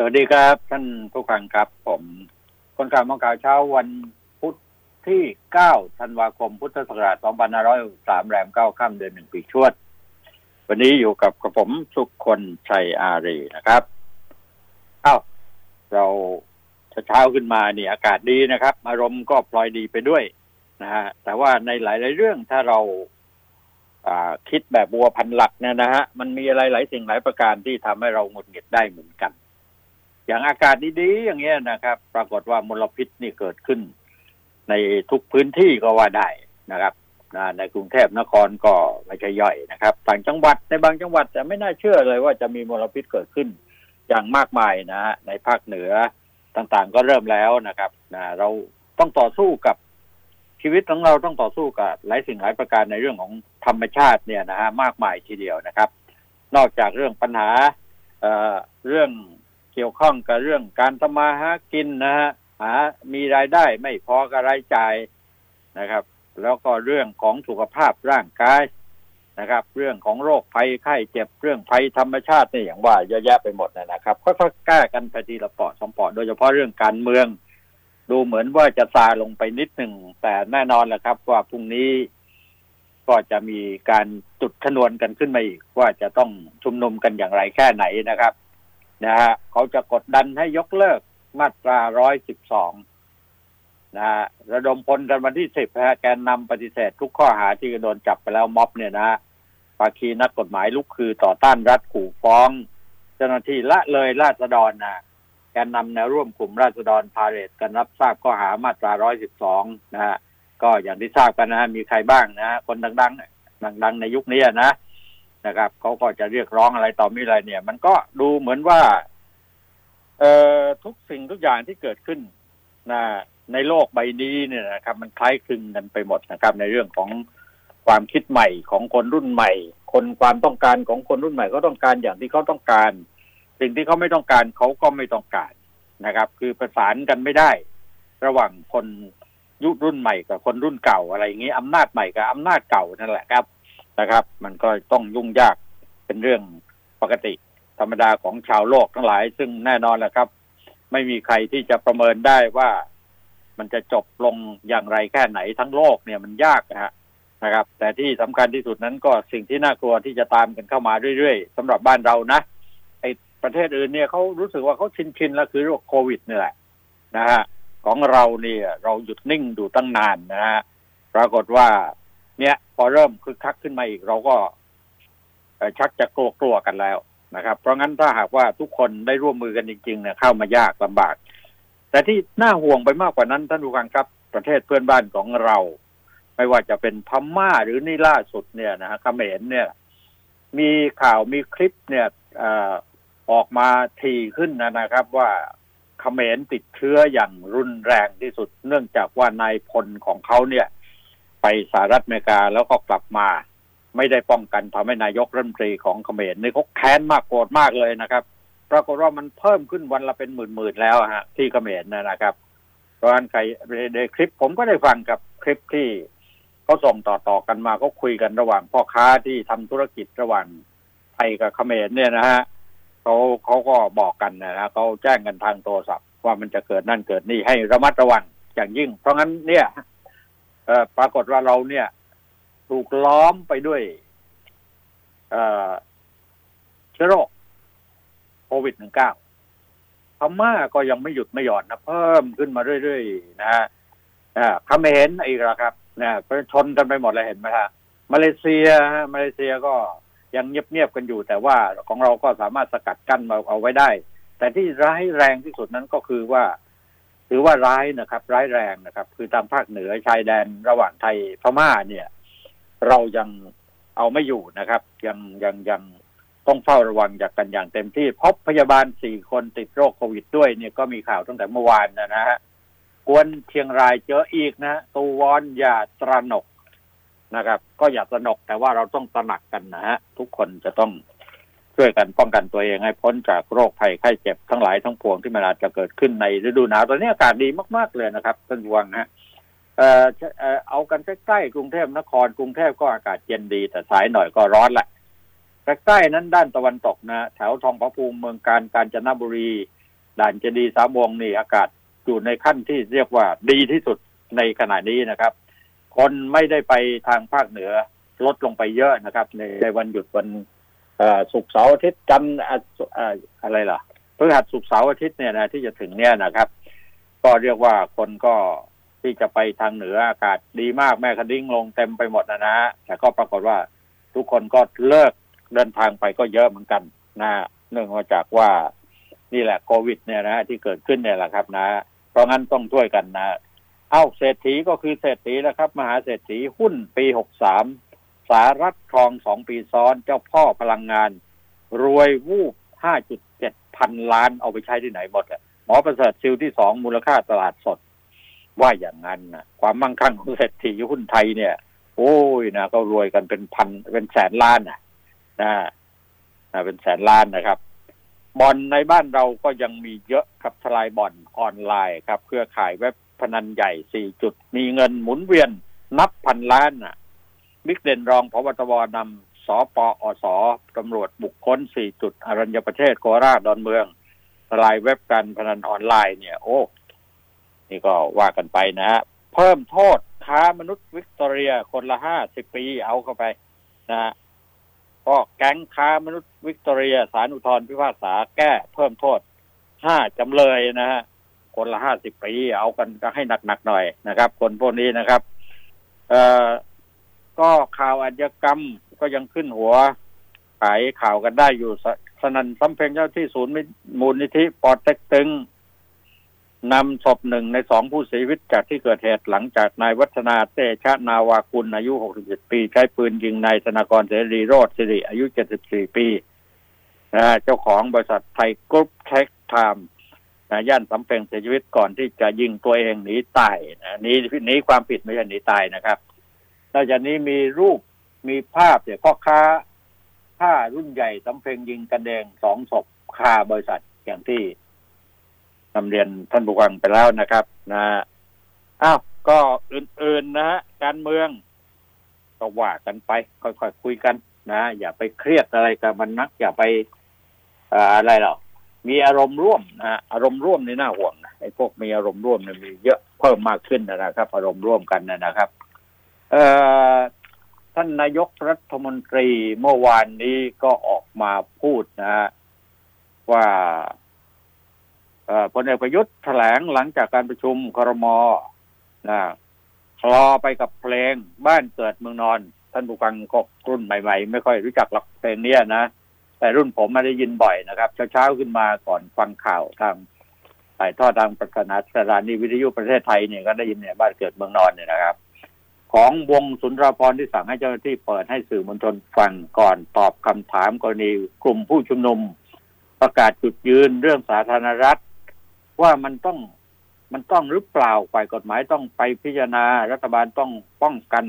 สวัสดีครับ ท่านผู้ฟังครับ ผม คนข่าวมองข่าวเช้าวันพุธที่ 9 ธันวาคมพุทธศักราช 2563 แรม 9 ค่ำเดือนหนึ่งปีชวด วันนี้อยู่กับกับผมสุขคนชัยอารีนะครับเอ้าเราเช้าขึ้นมาเนี่ยอากาศดีนะครับ อารมณ์ก็พลอยดีไปด้วยนะฮะแต่ว่าในหลาย ๆ เรื่องถ้าเราคิดแบบบัวพันหลักเนี่ยนะฮะมันมีอะไรหลายสิ่งหลายประการที่ทำให้เราหงุดหงิดได้เหมือนกัน อย่างอากาศดีๆอย่างเงี้ยนะครับ ปรากฏว่ามลพิษนี่เกิดขึ้น ในทุกพื้นที่ก็ว่าได้นะครับในกรุงเทพนครก็ไม่ใช่ย่อยนะครับต่างจังหวัดในบางจังหวัดแต่ไม่น่าเชื่อเลยว่าจะมีมลพิษเกิดขึ้นอย่างมากมายนะฮะในภาคเหนือต่างๆก็เริ่มแล้วนะครับนะเราต้องต่อสู้กับชีวิตของเราต้องต่อสู้กับหลายสิ่งหลายประการในเรื่องของธรรมชาติเนี่ยนะฮะมากมายทีเดียวนะครับ นอกจากเรื่องปัญหาเเรื่อง กี่ยวข้องกับเรื่องการทำมาหากินนะฮะหามีรายได้ไม่พอกับรายจ่ายนะครับ แล้วก็เรื่องของสุขภาพร่างกายนะครับ เรื่องของโรคภัยไข้เจ็บเรื่องภัยธรรมชาตินี่อย่างว่าเยอะแยะไปหมดนะครับค่อยๆแก้กันไปทีละปอดสองปอดโดยเฉพาะเรื่องการเมือง ดูเหมือนว่าจะซาลงไปนิดหนึ่งแต่แน่นอนแหละครับ ว่าพรุ่งนี้ก็จะมีการจุดชนวนกันขึ้นมาอีกว่าจะต้องชุมนุมกันอย่างไรแค่ไหนนะครับ นะฮะเขาจะกดดันให้ยกเลิกมาตราร้อยสิบสองนะฮะระดมพลกันวันที่สิบฮะแกนนำปฏิเสธทุกข้อหาที่โดนจับไปแล้วม็อบเนี่ยนะฮะภาคีนักกฎหมายลุกคือต่อต้านรัฐขู่ฟ้อง เจ้าหน้าที่ละเลยราษฎรนะแกนนำแนวร่วมกลุ่มราษฎรพาเรตกันรับทราบข้อหามาตรา112นะฮะก็อย่างที่ทราบกันนะมีใครบ้างนะคนดังๆดังๆในยุคนี้นะ นะครับเขาก็จะเรียกร้องอะไรต่อมีอะไรเนี่ย มันก็ดูเหมือนว่า เอ่อทุกสิ่งทุกอย่างที่เกิดขึ้นนะในโลกใบนี้เนี่ยนะครับ มันคล้ายคลึงกันไปหมดนะครับ ในเรื่องของความคิดใหม่ของคนรุ่นใหม่ คนความต้องการของคนรุ่นใหม่ก็ต้องการอย่างที่เขาต้องการ สิ่งที่เขาไม่ต้องการเขาก็ไม่ต้องการนะครับ คือประสานกันไม่ได้ ระหว่างคนยุครุ่นใหม่กับคนรุ่นเก่าอะไรอย่างนี้อำนาจใหม่กับอำนาจเก่านั่นแหละครับ นะครับ มันก็ต้องยุ่งยากเป็นเรื่องปกติธรรมดาของชาวโลกทั้งหลาย ซึ่งแน่นอนแหละครับ ไม่มีใครที่จะประเมินได้ว่ามันจะจบลงอย่างไรแค่ไหนทั้งโลกเนี่ยมันยากนะฮะนะครับ แต่ที่สำคัญที่สุดนั้นก็สิ่งที่น่ากลัวที่จะตามกันเข้ามาเรื่อยๆสำหรับบ้านเรานะไอประเทศอื่นเนี่ยเขารู้สึกว่าเขาชินชินแล้วคือโรคโควิดนี่แหละนะฮะของเราเนี่ย เราหยุดนิ่งดูตั้งนานนะฮะปรากฏว่า เนี่ย พอเริ่มคึกคักขึ้นมาอีกเราก็ชักจะกลัวกลัวกันแล้วนะครับ เพราะงั้นถ้าหากว่าทุกคนได้ร่วมมือกันจริงๆเนี่ยเข้ามายากลำบาก แต่ที่น่าห่วงไปมากกว่านั้นท่านผู้ฟังครับ ประเทศเพื่อนบ้านของเรา ไม่ว่าจะเป็นพม่าหรือนี่ล่าสุดเนี่ยนะฮะเขมรเนี่ย มีข่าวมีคลิปเนี่ยออกมาทีขึ้นนะครับ ว่าเขมรติดเชื้ออย่างรุนแรงที่สุด เนื่องจากว่านายพลของเขาเนี่ย ไปสหรัฐอเมริกาแล้วก็กลับมา ไม่ได้ป้องกันทำให้นายกรัฐมนตรีของเขมรนี่เขาแค้นมากโกรธมากเลยนะครับปรากฏว่ามันเพิ่มขึ้นวันละเป็นหมื่นๆแล้วฮะที่เขมรนะครับเพราะฉะนั้นใครในคลิปผมก็ได้ฟังกับคลิปที่เขาส่งต่อๆกันมาเขาคุยกันระหว่างพ่อค้าที่ทำธุรกิจระหว่างไทยกับเขมรเนี่ยนะฮะเขาเขาก็บอกกันนะเขาแจ้งกันทางโทรศัพท์ว่ามันจะเกิดนั่นเกิดนี่ให้ระมัดระวังอย่างยิ่ง เพราะงั้นเนี่ย ปรากฏว่าเราเนี่ย ถูกล้อมไปด้วยเชื้อโรคโควิดหนึ่งเก้าพม่าก็ยังไม่หยุดไม่หย่อนนะเพิ่มขึ้นมาเรื่อยๆนะฮะเขมรอีกแล้วครับนะชนกันไปหมดเลยเห็นไหมฮะมาเลเซียมาเลเซียก็ยังเงียบๆกันอยู่ แต่ว่าของเราก็สามารถสกัดกั้นมาเอาไว้ได้ แต่ที่ร้ายแรงที่สุดนั้นก็คือว่า ถือว่าร้ายนะครับ ร้ายแรงนะครับ คือตามภาคเหนือชายแดนระหว่างไทยพม่าเนี่ย เรายังเอาไม่อยู่นะครับ ยังยังยังต้องเฝ้าระวังจากกันอย่างเต็มที่พบพยาบาลสี่คนติดโรคโควิดด้วยเนี่ยก็มีข่าวตั้งแต่เมื่อวานนะฮะกวนเชียงรายเจออีกนะตูวอนอย่าตระหนกนะครับ ก็อย่าสนกแต่ว่าเราต้องตระหนักกันนะฮะทุกคนจะต้อง ช่วยกันป้องกันตัวเองให้พ้นจากโรคภัยไข้เจ็บทั้งหลายทั้งปวงที่มันอาจจะเกิดขึ้นในฤดูหนาวตอนนี้อากาศดีมากๆเลยนะครับท่านวังฮะเอ่อเอากันใกล้ๆกรุงเทพนครกรุงเทพก็อากาศเย็นดี แต่สายหน่อยก็ร้อนแหละใกล้ๆนั้นด้านตะวันตกนะแถวทองพระภูมิเมืองการกาญจนบุรี ด่านเจดีสามวงนี่อากาศอยู่ในขั้นที่เรียกว่าดีที่สุดในขณะนี้นะครับ คนไม่ได้ไปทางภาคเหนือลดลงไปเยอะนะครับ ในในวันหยุดวัน ศุกเสาร์อาทิตย์จันทร์อะไรล่ะพฤหัสศุกเสาร์อาทิตย์เนี่ยนะที่จะถึงเนี่ยนะครับ ก็เรียกว่าคนก็ที่จะไปทางเหนืออากาศดีมากแม่คดิ้งลงเต็มไปหมดนะนะแต่ก็ปรากฏว่าทุกคนก็เลิกเดินทางไปก็เยอะเหมือนกันนะเนื่องมาจากว่านี่แหละโควิด เนี่ยนะที่เกิดขึ้นเนี่ยแหละครับ นะ เพราะงั้นต้องช่วยกันนะ เอ้าเศรษฐีก็คือเศรษฐีแล้วครับ มหาเศรษฐีหุ้นปีหกสาม สารัฐทองสองปีซ้อนเจ้าพ่อพลังงาน รวยวูบห้าจุดเจ็ดพันล้านเอาไปใช้ที่ไหนหมดอะหมอประเสริฐซิลที่สองมูลค่าตลาดสด ว่าอย่างนั้นนะความมั่งคั่งของเศรษฐีหุ้นไทยเนี่ย โอ้ยนะก็รวยกันเป็นพันเป็นแสนล้านนะนะเป็นแสนล้านนะครับบอลในบ้านเราก็ยังมีเยอะครับทลายบอลออนไลน์ครับเครือขายเว็บพนันใหญ่สี่จุด มีเงินหมุนเวียนนับพันล้านน่ะ บิ๊กเด่นรองพบตบนำสปอสตำรวจบุคคลสี่จุดอรัญญประเทศโคราชดอนเมืองทลายเว็บการพนันออนไลน์เนี่ย โอ้ นี่ก็ว่ากันไปนะฮะเพิ่มโทษค้ามนุษย์วิกตอเรียคนละห้าสิบปีเอาเข้าไปนะก็แก๊งค้ามนุษย์วิกตอเรียศาลอุทธรณ์พิพากษาแก้เพิ่มโทษห้าจำเลยนะฮะคนละห้าสิบปีเอากันก็ให้หนักๆหน่อยนะครับ คนพวกนี้นะครับ เอ่อ ก็ข่าวอาชญากรรมก็ยังขึ้นหัว ขายข่าวกันได้อยู่สนั่นสำเพ็งเจ้าหน้าที่ศูนย์มูลนิธิป่อเต็กตึ๊งนำศพหนึ่งในสองผู้เสียชีวิตจากที่เกิดเหตุหลังจากนายวัฒนาเตชะนาวากุลอายุ 67 ปี ใช้ปืนยิงนายธนากรเสรีโรธสิริอายุ 74 ปีนะเจ้าของบริษัทไทยกรุ๊ปเทคไทม์นะย่านสำเพ็งเสียชีวิตก่อนที่จะยิงตัวเองหนีตายนะหนีหนีความผิดไม่ใช่หนีตายนะครับ นอกจากนี้มีรูปมีภาพเนี่ยพ่อค้าผ้ารุ่นใหญ่สำเพ็งยิงกันแดงสองศพคาบริษัทอย่างที่นำเรียนท่านผู้ฟังไปแล้วนะครับ นะอ้าวก็อื่นๆนะฮะการเมืองก็ว่ากันไป ค่อยๆคุยกันนะอย่าไปเครียดอะไรกับมันนัก อย่าไปอะไรหรอกมีอารมณ์ร่วมนะอารมณ์ร่วมนี่น่าห่วงนะไอ้พวกมีอารมณ์ร่วมเนี่ยมีเยอะเพิ่มมากขึ้นนะครับ อารมณ์ร่วมกันนะครับ ท่านนายกรัฐมนตรีเมื่อวานนี้ก็ออกมาพูดนะว่าพลเอกประยุทธ์แถลงหลังจากการประชุมครมนะคลอไปกับเพลงบ้านเกิดเมืองนอน ท่านผู้ฟังก็รุ่นใหม่ๆ ไม่ค่อยรู้จักหลักเพลงนี้นะ แต่รุ่นผมมาได้ยินบ่อยนะครับเช้าๆขึ้นมาก่อนฟังข่าวทางถ่ายทอดทางประนาสถานีวิทยุประเทศไทยเนี่ยก็ได้ยินเนี่ยบ้านเกิดเมืองนอนเนี่ยนะครับ ของวงสุนทรภรที่สั่งให้เจ้าหน้าที่เปิดให้สื่อมวลชนฟังก่อนตอบคำถามกรณีกลุ่มผู้ชุมนุม ประกาศจุดยืนเรื่องสาธารณรัฐ ว่ามันต้องมันต้องหรือเปล่าฝ่ายกฎหมายต้องไปพิจารณารัฐบาลต้องป้องกัน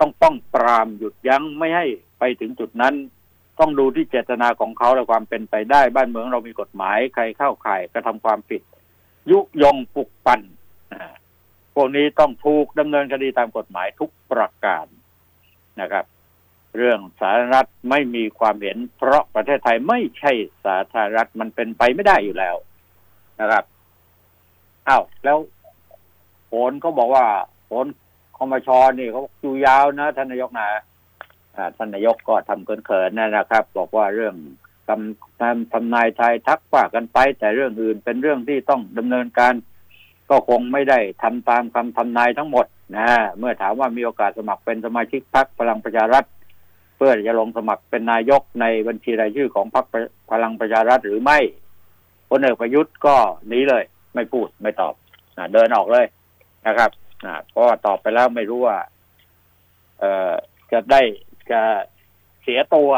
ต้องป้องปรามหยุดยั้งไม่ให้ไปถึงจุดนั้น ต้องดูที่เจตนาของเขาและความเป็นไปได้ บ้านเมืองเรามีกฎหมายใครเข้าข่ายกระทำความผิด ยุยงปลุกปั่น วกนี้ต้องถูกดำเนินคดีตามกฎหมายทุกประการนะครับ เรื่องสาธารณรัฐไม่มีความเห็น เพราะประเทศไทยไม่ใช่สาธารณรัฐมันเป็นไปไม่ได้อยู่แล้วนะครับอ้าวแล้วผลก็บอกว่าผลคอมชนี่เขาอยู่ยาวนะท่านนายกนะท่านนายกก็ทำเขินๆนะครับ บอกว่าเรื่องทำทำทำนายไทยทักว่ากันไป แต่เรื่องอื่นเป็นเรื่องที่ต้องดำเนินการ ก็คงไม่ได้ทำตามคำทำนายทั้งหมดนะเมื่อถามว่ามีโอกาสสมัครเป็นสมาชิกพรรคพลังประชารัฐ เพื่อจะลงสมัครเป็นนายกในบัญชีรายชื่อของพรรคพลังประชารัฐหรือไม่พลเอกประยุทธ์ก็หนีเลย ไม่พูดไม่ตอบอเดินออกเลยนะครับเพราะตอบไปแล้วไม่รู้ว่า เออจะได้จะเสียตัว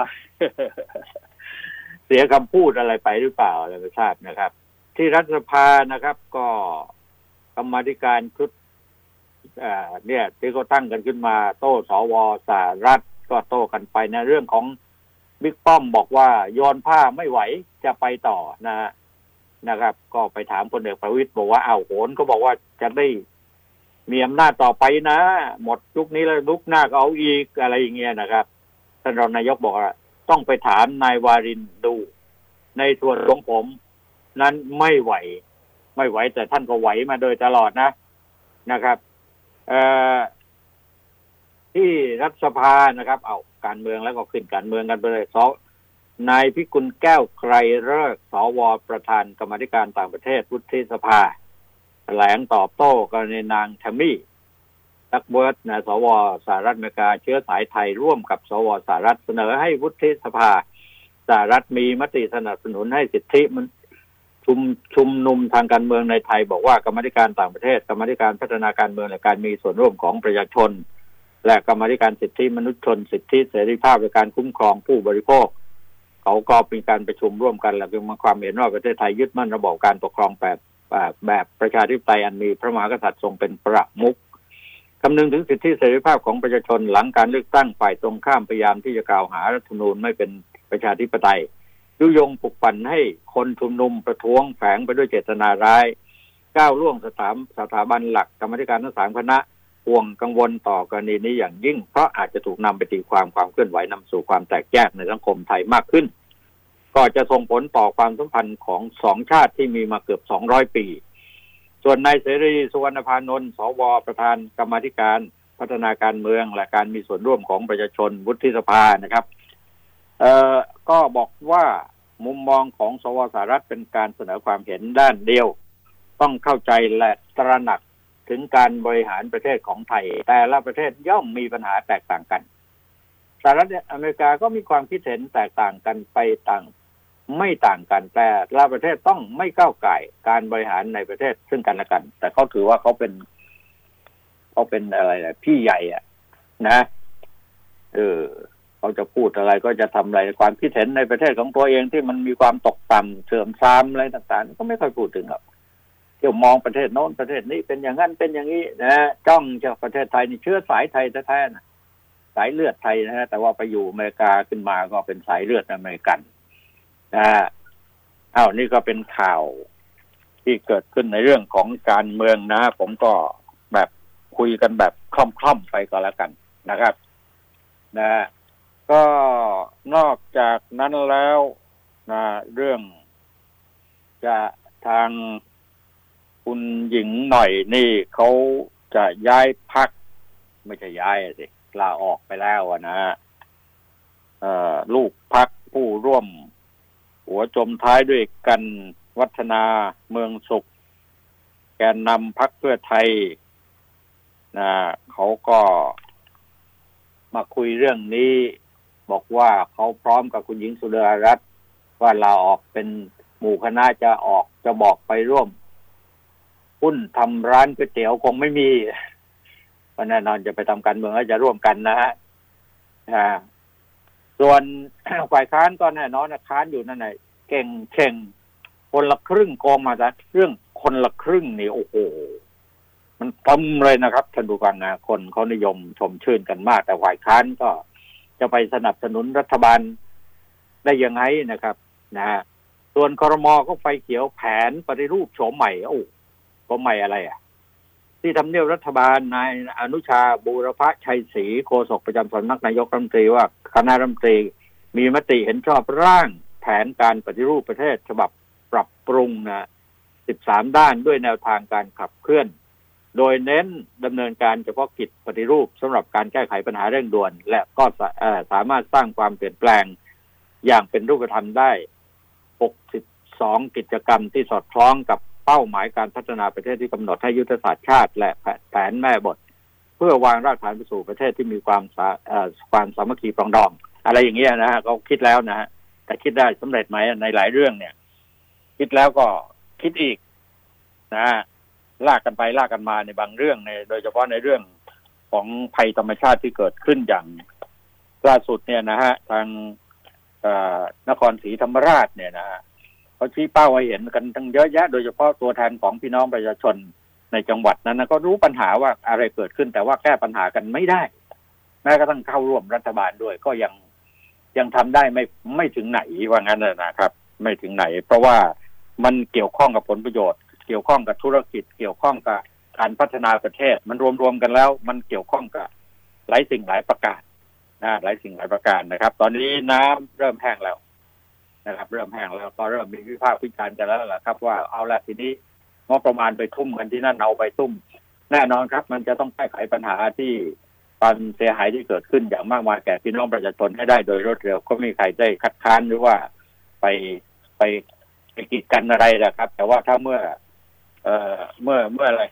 เสียคำพูดอะไรไปหรือเปล่าอะไรไม่ทราบนะครับ ที่รัฐสภานะครับ ก็ รรมธิการชุดเนี่ยที่เขาตั้งกันขึ้นมา โต้สวสารัฐก็โต้กันไปในเรื่องของบิ๊กป้อมบอกว่าโยนผ้าไม่ไหวจะไปต่อนะนะครับ ก็ไปถามพลเอกประวิตยบอกว่าเอาโหนก็บอกว่าจะได้มีอำนาจต่อไปนะ หมดยุคนี้แล้วลุกหน้าก็เอาอีกอะไรอย่างเงี้ยนะครับท่านรองนายกบอกว่าต้องไปถามนายวารินดู ในส่วนของผม นั้นไม่ไหว ไม่ไหวแต่ท่านก็ไหวมาโดยตลอดนะนะครับที่รัฐสภานะครับ เอาการเมืองแล้วก็ขึ้นการเมืองกันไปเลยสนายพิกุลแก้วไกรเลิกสวประธานกรรมธิการต่างประเทศวุฒิสภาแถลงตอบโต้กรณีนางทมี่ตักเบิร์ตนะสวสหรัฐอเมริกาเชื้อสายไทยร่วมกับสวสหรัฐเสนอให้วุฒิสภาสหรัฐมีมติสนับสนุนให้สิทธิมัน ชุมชุมนุมทางการเมืองในไทย บอกว่ากรรมธิการต่างประเทศ กรรมธิการพัฒนาการเมืองและการมีส่วนร่วมของประชาชน และกรรมธิการสิทธิมนุษยชน สิทธิเสรีภาพในการคุ้มครองผู้บริโภค เขาก็เป็นการประชุมร่วมกันและมีความเห็นว่าประเทศไทยยึดมั่นระบบการปกครองแบบแบบประชาธิปไตยอันมีพระมหากษัตริย์ทรงเป็นประมุขคำนึงถึงสิทธิเสรีภาพของประชาชนหลังการเลือกตั้งฝ่ายตรงข้ามพยายามที่จะกล่าวหารัฐธรรมนูญไม่เป็นประชาธิปไตย ยุยงปลุกปั่นให้คนชุมนุมประท้วงแฝงไปด้วยเจตนาร้าย ก้าวล่วงสถาสถาบันหลักกรรมธิการทั้งสามคณะห่วงกังวลต่อกรณีนี้อย่างยิ่ง เพราะอาจจะถูกนำไปตีความความเคลื่อนไหวนำสู่ความแตกแยกในสังคมไทยมากขึ้น ก็จะส่งผลต่อความสัมพันธ์ของสองชาติที่มีมาเกือบสองร้อยปี ส่วนนายเสรีสุวรรณพานนท์สวประธานกรรมธิการพัฒนาการเมืองและการมีส่วนร่วมของประชาชนวุฒิสภานะครับ เอ่อก็บอกว่ามุมมองของสวสหรัฐเป็นการเสนอความเห็นด้านเดียว ต้องเข้าใจและตระหนักถึงการบริหารประเทศของไทย แต่ละประเทศย่อมมีปัญหาแตกต่างกันสหรัฐอเมริกาก็มีความคิดเห็นแตกต่างกันไปต่างไม่ต่างกันแต่ละประเทศต้องไม่ก้าวไก่การบริหารในประเทศซึ่งกันและกัน แต่เขาถือว่าเขาเป็นเขาเป็นอะไรนะพี่ใหญ่อะนะเออ เขาจะพูดอะไรก็จะทำอะไรความคิดเห็นในประเทศของตัวเองที่มันมีความตกต่ำเสื่อมทรามอะไรต่างๆ ก็ไม่ค่อยพูดถึงหรอกเที่ยวมองประเทศโน้นประเทศนี้เป็นอย่างนั้นเป็นอย่างนี้นะจ้องจากประเทศไทยนี่เชื้อสายไทยแท้ๆนะสายเลือดไทยนะฮะแต่ว่าไปอยู่อเมริกาขึ้นมาก็เป็นสายเลือดอเมริกันนะอ้าวนี่ก็เป็นข่าวที่เกิดขึ้นในเรื่องของการเมืองนะผมก็แบบคุยกันแบบคล่อมๆไปก็แล้วกันนะครับ นะ ก็นอกจากนั้นแล้วนะเรื่องจะทางคุณหญิงหน่อยนี่เขาจะย้ายพักไม่ใช่ย้ายสิลาออกไปแล้วนะลูกพักผู้ร่วม หัวจมท้ายด้วยกันวัฒนาเมืองสุข แกนนำพักเพื่อไทยนะเขาก็มาคุยเรื่องนี้ บอกว่าเขาพร้อมกับคุณหญิงสุดารัตน์ว่าลาออกเป็นหมู่คณะจะออกจะบอกไปร่วมหุ้นทำร้านก๋วยเตี๋ยวคงไม่มีเพราะแน่นอนจะไปทำการเมืองแล้วจะร่วมกันนะฮะส่วนฝ่ายค้านก็แน่นอนนะค้านอยู่นั่นแหละเก่งเข่งคนละครึ่งกองมาจากเรื่องคนละครึ่งนี่โอ้โหมันต้มเลยนะครับท่านผู้ฟังนะคนเขานิยมชมชื่นกันมาก แต่ฝ่ายค้านก็ จะไปสนับสนุนรัฐบาลได้ยังไงนะครับนะฮะส่วนคอรมอก็ไฟเขียวแผนปฏิรูปโฉมใหม่โอ้โฉมใหม่อะไรอะ ที่ทำเนียบรัฐบาลนายอนุชาบูรพชัยศรีโฆษกประจำสำนักนายกรัฐมนตรีว่าคณะรัฐมนตรีมีมติเห็นชอบร่างแผนการปฏิรูปประเทศฉบับปรับปรุงนะ 13 ด้านด้วยแนวทางการขับเคลื่อน โดยเน้นดำเนินการเฉพาะกิจปฏิรูปสำหรับการแก้ไขปัญหาเร่งด่วน และก็สามารถสร้างความเปลี่ยนแปลงอย่างเป็นรูปธรรมได้ 62 กิจกรรมที่สอดคล้องกับเป้าหมายการพัฒนาประเทศที่กำหนดให้ยุทธศาสตร์ชาติ และแผนแม่บท เพื่อวางรากฐานไปสู่ประเทศที่มีความความสามัคคีปรองดอง อะไรอย่างเงี้ยนะฮะเขาคิดแล้วนะฮะแต่คิดได้สำเร็จไหมในหลายเรื่องเนี่ย คิดแล้วก็คิดอีกนะ ลากกันไปลากกันมาในบางเรื่องในโดยเฉพาะในเรื่องของภัยธรรมชาติที่เกิดขึ้นอย่างล่าสุดเนี่ยนะฮะทางนครศรีธรรมราชเนี่ยนะฮะเขาชี้เป้าให้เห็นกันทั้งเยอะแยะ โดยเฉพาะตัวแทนของพี่น้องประชาชนในจังหวัดนั้นนะก็รู้ปัญหาว่าอะไรเกิดขึ้น แต่ว่าแก้ปัญหากันไม่ได้แม้กระทั่งเข้าร่วมรัฐบาลด้วยก็ยังยังทำได้ไม่ไม่ถึงไหนว่างั้นนะครับ ไม่ถึงไหน เพราะว่ามันเกี่ยวข้องกับผลประโยชน์ เกี่ยวข้องกับธุรกิจ เกี่ยวข้องกับการพัฒนาประเทศ มันรวมๆกันแล้ว มันเกี่ยวข้องกับหลายสิ่งหลายประการนะหลายสิ่งหลายประการนะครับ ตอนนี้น้ำเริ่มแห้งแล้วนะครับ เริ่มแห้งแล้วก็เริ่มมีวิพากษ์วิจารณ์กันแล้วล่ะครับ ว่าเอาละทีนี้งบประมาณไปทุ่มกันที่นั่นเอาไปทุ่ม แน่นอนครับ มันจะต้องแก้ไขปัญหาที่ความเสียหายที่เกิดขึ้นอย่างมากมายแก่พี่น้องประชาชนให้ได้โดยรวดเร็วก็ไม่มีใครได้คัดค้านหรือว่าไปไปไปกีดกันอะไรนะครับ แต่ว่าถ้าเมื่อ เอ่อเมื่อเมื่ออะไร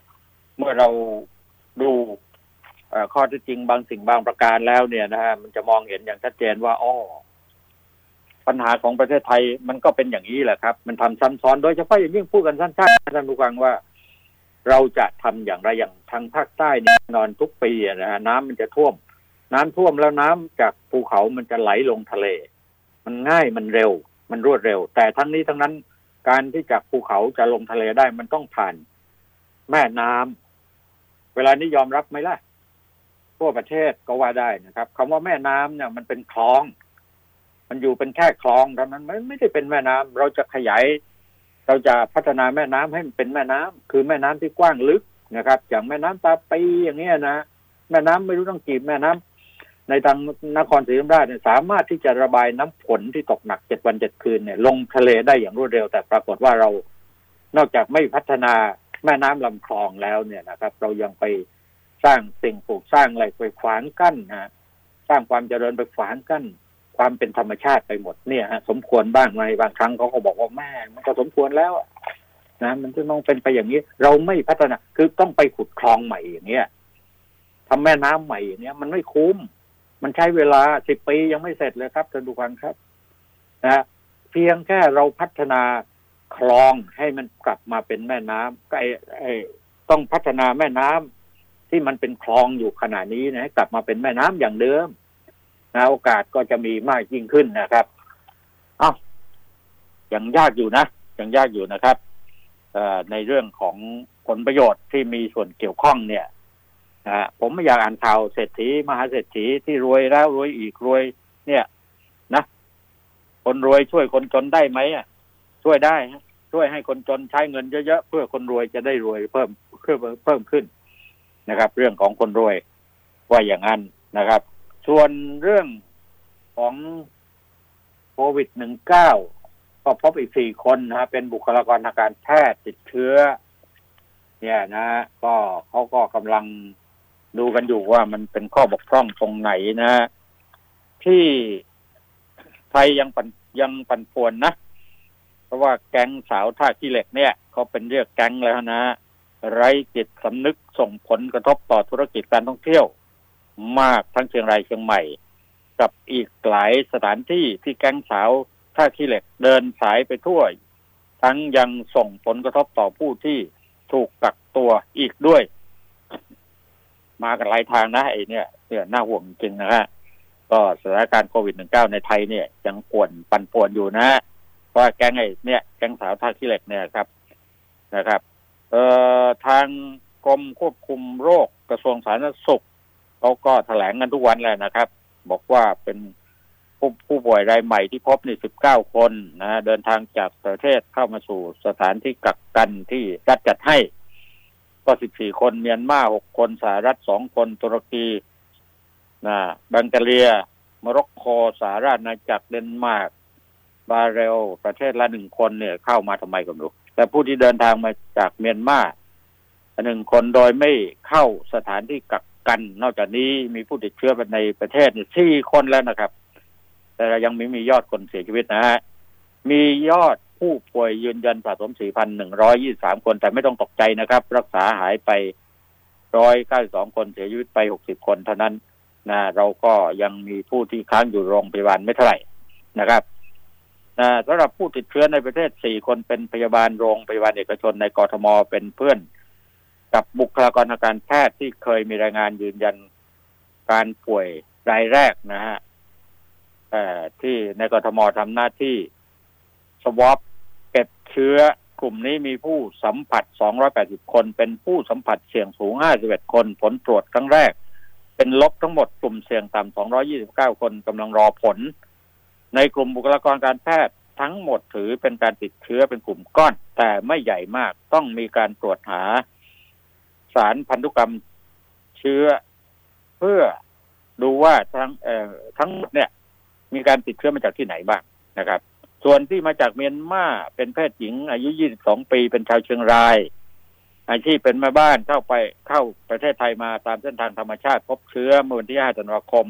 เมื่อเราดูข้อที่จริงบางสิ่งบางประการแล้วเนี่ยนะฮะมันจะมองเห็นอย่างชัดเจนว่าอ้อปัญหาของประเทศไทยมันก็เป็นอย่างนี้แหละครับ มันทำซ้ำซ้อนโดยเฉพาะอย่างยิ่งพูดกันสั้นๆท่านผู้ฟังว่า เราจะทำอย่างไรอย่างทางภาคใต้นี่นอนทุกปีนะฮะน้ำมันจะท่วม น้ำท่วมแล้วน้ำจากภูเขามันจะไหลลงทะเล มันง่ายมันเร็ว มันรวดเร็ว แต่ทั้งนี้ทั้งนั้น การที่จากภูเขาจะลงทะเลได้มันต้องผ่านแม่น้ำเวลานี้ยอมรับไหมล่ะทั่วประเทศก็ว่าได้นะครับคำว่าแม่น้ำเนี่ยมันเป็นคลอง มันอยู่เป็นแค่คลองเท่านั้นไม่ไม่ได้เป็นแม่น้ำเราจะขยายเราจะพัฒนาแม่น้ำให้มันเป็นแม่น้ำคือแม่น้ำที่กว้างลึกนะครับ อย่างแม่น้ำตาปีอย่างเงี้ยนะแม่น้ำไม่รู้ต้องกี่แม่น้ำ ในทางนครศรีธรรมราชเนี่ยสามารถที่จะระบายน้ำฝนที่ตกหนักเจ็ดวันเจ็ดคืนเนี่ยลงทะเลได้อย่างรวดเร็ว แต่ปรากฏว่าเรานอกจากไม่พัฒนาแม่น้ำลำคลองแล้วเนี่ยนะครับ เรายังไปสร้างสิ่งปลูกสร้างอะไรไปขวางกั้นนะสร้างความเจริญไปขวางกั้น ความเป็นธรรมชาติไปหมดเนี่ยฮะสมควรบ้างไหมบางครั้งเขาก็บอกว่าแม่มันก็สมควรแล้วนะมันจะต้องเป็นไปอย่างนี้ เราไม่พัฒนาคือต้องไปขุดคลองใหม่อย่างเงี้ยทำแม่น้ำใหม่อย่างเงี้ยมันไม่คุ้ม มันใช้เวลาสิบปียังไม่เสร็จเลยครับท่านผู้ฟังครับนะเพียงแค่เราพัฒนาคลองให้มันกลับมาเป็นแม่น้ำก็ไอ้ไอ้ต้องพัฒนาแม่น้ำที่มันเป็นคลองอยู่ขณะนี้นะให้กลับมาเป็นแม่น้ำอย่างเดิมนะโอกาสก็จะมีมากยิ่งขึ้นนะครับอ้าวยังยากอยู่นะยังยากอยู่นะครับในเรื่องของผลประโยชน์ที่มีส่วนเกี่ยวข้องเนี่ย นะผมไม่อยากอ่านข่าวเศรษฐีมหาเศรษฐีที่รวยแล้วรวยอีกรวย เนี่ย นะคนรวยช่วยคนจนได้ไหมอะ ช่วยได้ช่วยให้คนจนใช้เงินเยอะๆเพื่อคนรวยจะได้รวยเพิ่มเพิ่มเพิ่มขึ้นนะครับ เรื่องของคนรวยว่าอย่างนั้นนะครับ ส่วนเรื่องของโควิดหนึ่งเก้าก็พบอีกสี่คนนะเป็นบุคลากรทางการแพทย์ติดเชื้อ เนี่ยนะ ก็เขาก็กำลัง ดูกันอยู่ว่ามันเป็นข้อบกพร่องตรงไหนนะที่ไทยยังปันยังปันป่วนนะเพราะว่าแก๊งสาวท่าขี้เหล็กเนี่ยเขาเป็นเรียกแก๊งแล้วนะ ไร้จิตสำนึกส่งผลกระทบต่อธุรกิจการท่องเที่ยว มากทั้งเชียงรายเชียงใหม่ กับอีกหลายสถานที่ที่แก๊งสาวท่าขี้เหล็กเดินสายไปทั่วทั้งยังส่งผลกระทบต่อผู้ที่ถูกกักตัวอีกด้วย มากันหลายทางนะไอ้เนี่ยเนี่ยน่าห่วงจริงนะฮะก็สถานการณ์โควิด -19 ในไทยเนี่ยยังป่วนปั่นป่วนอยู่นะเพราะแก๊งไอ้เนี่ยแก๊งสาวท่าขี้เหล็กเนี่ยครับนะครับเอ่อทางกรมควบคุมโรคกระทรวงสาธารณสุขเขาก็แถลงกันทุกวันแหละนะครับ บอกว่าเป็นผู้ผู้ป่วยรายใหม่ที่พบในี่สิบเก้าคนนะเดินทางจากประเทศเข้ามาสู่สถานที่กักกันที่รัฐจัดให้ ก็สิบสี่คน เมียนมาหกคนสหรัฐสองคนตุรกีนะบังกาเลียมร็อกโกสหราชอาณาจักรเดนมาร์กบาเรลประเทศละหนึ่งคนเนี่ยเข้ามาทำไมกันดูแต่ผู้ที่เดินทางมาจากเมียนมาหนึ่งคนโดยไม่เข้าสถานที่กักกัน นอกจากนี้มีผู้ติดเชื้อในประเทศสี่คนแล้วนะครับ แต่ยังไม่มียอดคนเสียชีวิตนะฮะมียอด ผู้ป่วยยืนยันสะสม 4,123 คน แต่ไม่ต้องตกใจนะครับ รักษาหายไป 192 คนเสียชีวิตไป 60 คนเท่านั้นนะเราก็ยังมีผู้ที่ค้างอยู่โรงพยาบาลไม่เท่าไหร่นะครับนะสำหรับผู้ติดเชื้อในประเทศ 4 คนเป็นพยาบาลโรงพยาบาลเอกชนในกรทมเป็นเพื่อน กับบุคลากรทางการแพทย์ที่เคยมีรายงานยืนยันการป่วยรายแรกนะฮะที่ในกรทมทำหน้าที่สวอป ก็บเชื้อกลุ่มนี้มีผู้สัมผัส 280 คน เป็นผู้สัมผัสเสี่ยงสูง 51 คน ผลตรวจครั้งแรก เป็นลบทั้งหมดกลุ่มเสี่ยงต่ำ229 คนกำลังรอผล ในกลุ่มบุคลากรการแพทย์ทั้งหมดถือเป็นการติดเชื้อเป็นกลุ่มก้อน แต่ไม่ใหญ่มากต้องมีการตรวจหา สารพันธุกรรมเชื้อเพื่อดูว่าทั้งทั้งเนี่ย มีการติดเชื้อมาจากที่ไหนบ้างนะครับ ส่วนที่มาจากเมียนมาเป็นแพทย์หญิง อายุ 22 ปีเป็นชาวเชียงราย อาชีพเป็นแม่บ้านเข้าไปเข้าประเทศไทยมาตามเส้นทางธรรมชาติพบเชื้อเมื่อวันที่ 5 ธันวาคม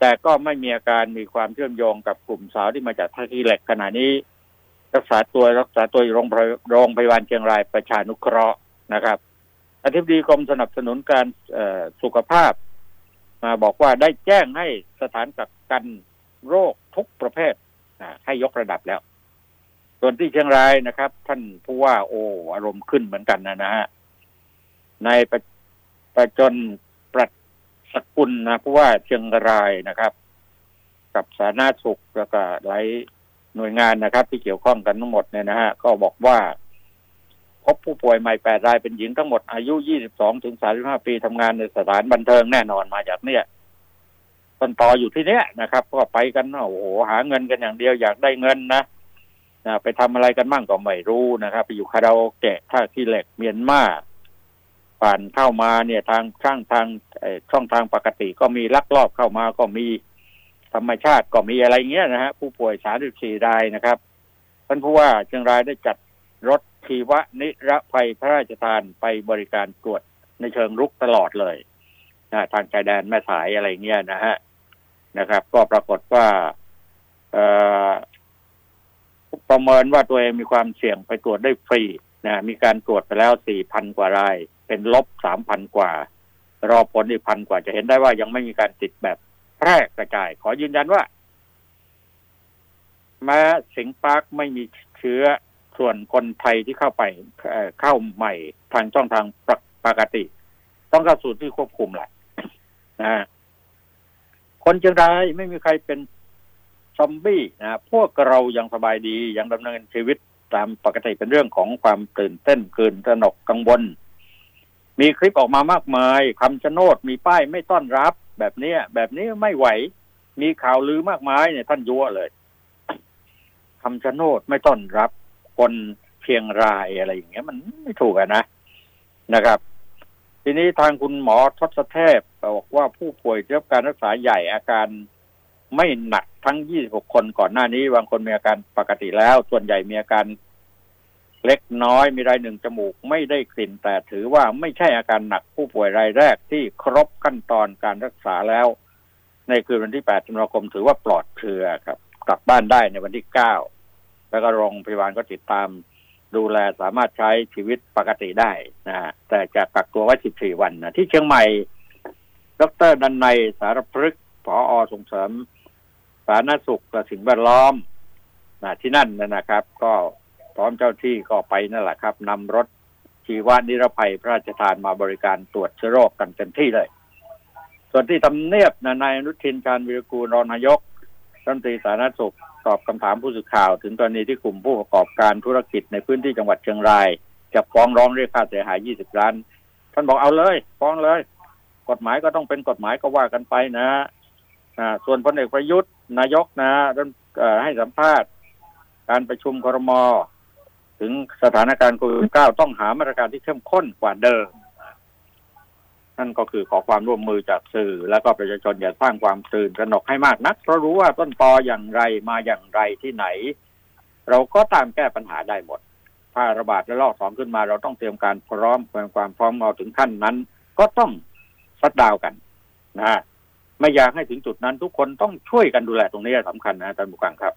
แต่ก็ไม่มีอาการมีความเชื่อมโยงกับกลุ่มสาวที่มาจากท่าขี้เหล็กขณะนี้ รักษาตัวรักษาตัวอยู่โรงพยโรงพยาบาลเชียงรายประชานุเคราะห์นะครับอธิบดีกรมสนับสนุนการสุขภาพมาบอกว่าได้แจ้งให้สถานกักกันโรคทุกประเภท ให้ยกระดับแล้ว ส่วนที่เชียงรายนะครับ ท่านผู้ว่าโออารมณ์ขึ้นเหมือนกันนะนะฮะในประประจนประสกุลนะผู้ว่าเชียงรายนะครับ กับสาธารณสุขแล้วก็หลายหน่วยงานนะครับ ที่เกี่ยวข้องกันทั้งหมดเนี่ยนะฮะก็บอกว่าพบผู้ป่วยใหม่แปดรายเป็นหญิงทั้งหมดอายุยี่สิบสองถึงสามสิบห้าปีทำงานในสถานบันเทิงแน่นอนมาจากเนี่ย ต้นต่ออยู่ที่เนี้ยนะครับ ก็ไปกันโอ้โหหาเงินกันอย่างเดียวอยากได้เงินนะนะไปทำอะไรกันบ้างก็ไม่รู้นะครับ ไปอยู่คาราโอเกะท่าที่เหล็กเมียนมาผ่านเข้ามาเนี่ยทางช่างทางช่องทางปกติก็มีลักลอบเข้ามาก็มีธรรมชาติก็มีอะไรเงี้ยนะฮะผู้ป่วยสามสิบสี่รายนะครับท่านผู้ว่าเชียงรายได้จัดรถชีวนิรภัยพระราชทานไปบริการตรวจในเชิงรุกตลอดเลยนะทางชายแดนแม่สายอะไรเงี้ยนะฮะ นะครับ ก็ปรากฏว่าประเมินว่าตัวเองมีความเสี่ยงไปตรวจได้ฟรีนะมีการตรวจไปแล้วสี่พันกว่าราย เป็นลบสามพันกว่า รอผลอีกพันกว่าจะเห็นได้ว่ายังไม่มีการติดแบบแพร่กระจาย ขอยืนยันว่าแม้สิงปาร์คไม่มีเชื้อส่วนคนไทยที่เข้าไปเข้าใหม่ทางช่องทางปกติ ต้องเข้าสู่ที่ควบคุมแหละนะ คนเชียงรายไม่มีใครเป็นซอมบี้นะพวกเรายังสบายดียังดำเนินชีวิตตามปกติเป็นเรื่องของความตื่นเต้นคืนตระหนกกังวล มีคลิปออกมามากมายคำชะโนดมีป้ายไม่ต้อนรับ แบบนี้แบบนี้ไม่ไหว มีข่าวลือมากมายเนี่ยท่านยั่วเลยคำชะโนดไม่ต้อนรับ คนเชียงรายอะไรอย่างเงี้ย มันไม่ถูกอะนะนะครับ ทีนี้ทางคุณหมอทศเทพ บอกว่าผู้ป่วยที่รับการรักษาใหญ่อาการไม่หนักทั้ง 26 คนก่อนหน้านี้บางคนมีอาการปกติแล้ว ส่วนใหญ่มีอาการเล็กน้อยมีรายหนึ่งจมูกไม่ได้กลิ่น แต่ถือว่าไม่ใช่อาการหนักผู้ป่วยรายแรกที่ครบขั้นตอนการรักษาแล้ว ในคืนวันที่ 8 ธันวาคมถือว่าปลอดเชื้อครับ กลับบ้านได้ในวันที่ 9 แล้วก็โรงพยาบาลก็ติดตามดูแลสามารถใช้ชีวิตปกติได้นะแต่จะกักตัวไว้ 14 วันนะที่เชียงใหม่ ดรดันในสารพฤกษ์ผออส่งเสริม สาธารณสุขและสิ่งแวดล้อมนะที่นั่นนะครับ ก็พร้อมเจ้าที่ก็ไปนั่นแหละครับนำรถชีวานิรภัยพระราชทานมาบริการตรวจเชื้อโรคกันเต็มที่เลย ส่วนที่ทำเนียบนะนายอนุทินการวิรกูลรองนายกรัฐมนตรีสาธารณสุขตอบคำถามผู้สื่อข่าว ถึงกรณีที่กลุ่มผู้ประกอบการธุรกิจในพื้นที่จังหวัดเชียงราย จะฟ้องร้องเรียกค่าเสียหาย 20 ล้าน ท่านบอกเอาเลย ฟ้องเลย กฎหมายก็ต้องเป็นกฎหมายก็ว่ากันไปนะอ่าส่วนพลเอกประยุทธ์นายกนะให้สัมภาษณ์ การประชุมครมถึงสถานการณ์โควิด9ต้องหามาตรการที่เข้มข้นกว่าเดิมนั่นก็คือขอความร่วมมือจากสื่อ แล้วก็ประชาชนอย่าสร้างความตื่นตระหนกให้มากนักเพราะรู้ว่าต้นตออย่างไรมาอย่างไรที่ไหน เราก็ตามแก้ปัญหาได้หมด ถ้าระบาดระลอกสองขึ้นมาเราต้องเตรียมการพร้อมเตรียมความพร้อมเอาถึงขั้นนั้น ก็ต้อง สัดดาวกันนะ ไม่อยากให้ถึงจุดนั้น ทุกคนต้องช่วยกันดูแลตรงนี้สำคัญนะท่านผู้ฟังครับ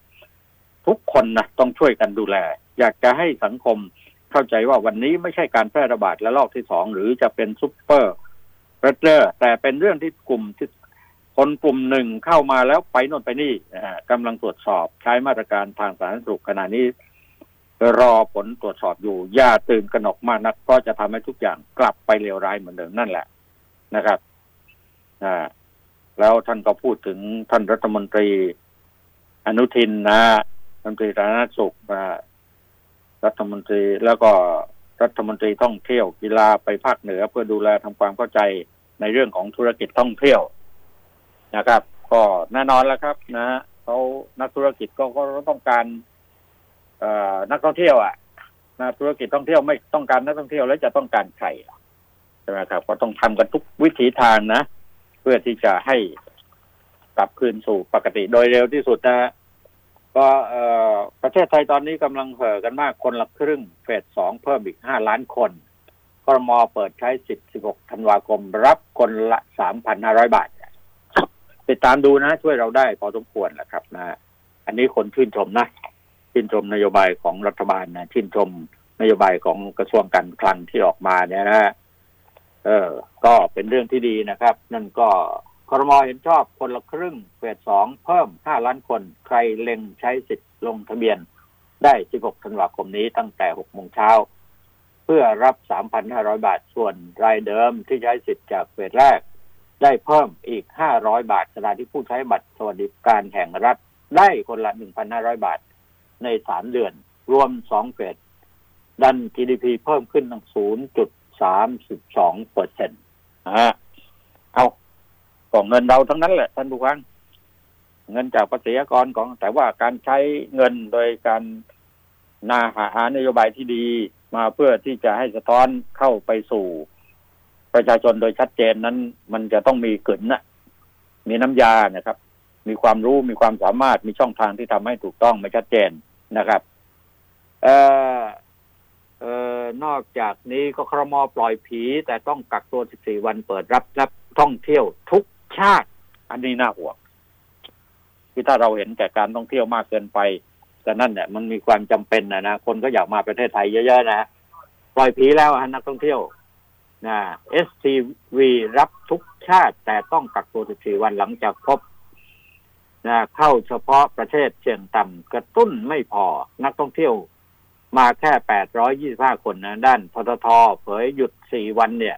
ทุกคนนะต้องช่วยกันดูแล อยากจะให้สังคมเข้าใจว่าวันนี้ไม่ใช่การแพร่ระบาดระลอกที่สองหรือจะเป็นซุปเปอร์เรเจอร์แต่เป็นเรื่องที่กลุ่มที่คนกลุ่มหนึ่งเข้ามาแล้วไปโน่นไปนี่กำลังตรวจสอบใช้มาตรการทางสาธารณสุขขณะนี้รอผลตรวจสอบอยู่ อย่าตื่นกระหนกมากนัก ก็จะทำให้ทุกอย่างกลับไปเลวร้ายเหมือนเดิมนั่นแหละ นะครับอ่าแล้วท่านก็พูดถึงท่านรัฐมนตรี อนุทินนะรัฐมนตรีสาธารณสุขรัฐมนตรีแล้วก็รัฐมนตรีท่องเที่ยวกีฬาไปภาคเหนือเพื่อดูแลทำความเข้าใจในเรื่องของธุรกิจท่องเที่ยวนะครับ ก็แน่นอนแล้วครับ นะเขานักธุรกิจก็ก็ต้องการอนักท่องเที่ยวอะนะธุรกิจท่องเที่ยวไม่ต้องการนักท่องเที่ยวแล้วจะต้องการใคร ใช่ไหมครับ ก็ต้องทำกันทุกวิถีทางนะ เพื่อที่จะให้กลับคืนสู่ปกติโดยเร็วที่สุดนะก็ประเทศไทยตอนนี้กำลังเห่อกันมากคนละครึ่ง เฟสสองเพิ่มอีกห้าล้านคนกรมอเปิดใช้สิบสิบหกธันวาคม รับคนละสามพันห้าร้อยบาทติดตามดูนะ ช่วยเราได้พอสมควรแหละครับนะ อันนี้คนชื่นชมนะ ชื่นชมนโยบายของรัฐบาลนะ ชื่นชมนโยบายของกระทรวงการคลังที่ออกมาเนี่ยนะ เออ ก็เป็นเรื่องที่ดีนะครับ นั่นก็ครมเห็นชอบคนละครึ่งเฟสสองเพิ่มห้าล้านคน ใครเล็งใช้สิทธิ์ลงทะเบียน ได้ 16 ธันวาคมนี้ตั้งแต่ 6 โมงเช้า เพื่อรับ 3,500 บาท ส่วนรายเดิมที่ใช้สิทธิ์จากเฟสแรก ได้เพิ่มอีก 500 บาทขณะที่ผู้ใช้บัตรสวัสดิการแห่งรัฐ ได้คนละ 1,500 บาท ใน 3 เดือน รวม 2 เฟส ดัน GDP เพิ่มขึ้นตั้ง 0.32เปอร์เซ็นต์ะเอาก็เงินเราทั้งนั้นแหละท่านผู้ฟัง เงินจากภาษีกรของ แต่ว่าการใช้เงินโดยการนาหาหานโยบายที่ดีมาเพื่อที่จะให้สะท้อนเข้าไปสู่ประชาชนโดยชัดเจนนั้น มันจะต้องมีกลืนนะมีน้ำยานะครับ มีความรู้มีความสามารถมีช่องทางที่ทำให้ถูกต้องไม่ชัดเจนนะครับ เอ่อ เออนอกจากนี้ก็ครมอปล่อยผี แต่ต้องกักตัว 14 วันเปิดรับรับท่องเที่ยวทุกชาติ อันนี้น่าห่วงคือถ้าเราเห็นแก่การท่องเที่ยวมากเกินไปแต่นั่นเนี่ยมันมีความจำเป็นนะนะคนก็อยากมาประเทศไทยเยอะๆนะปล่อยผีแล้วนักท่องเที่ยวนะ STV รับทุกชาติ แต่ต้องกักตัว 14 วันหลังจากพบนะเข้าเฉพาะประเทศเสี่ยงต่ำกระตุ้นไม่พอนักท่องเที่ยว มาแค่ 825 คนนะ ด้านพททเผยหยุด 4 วันเนี่ย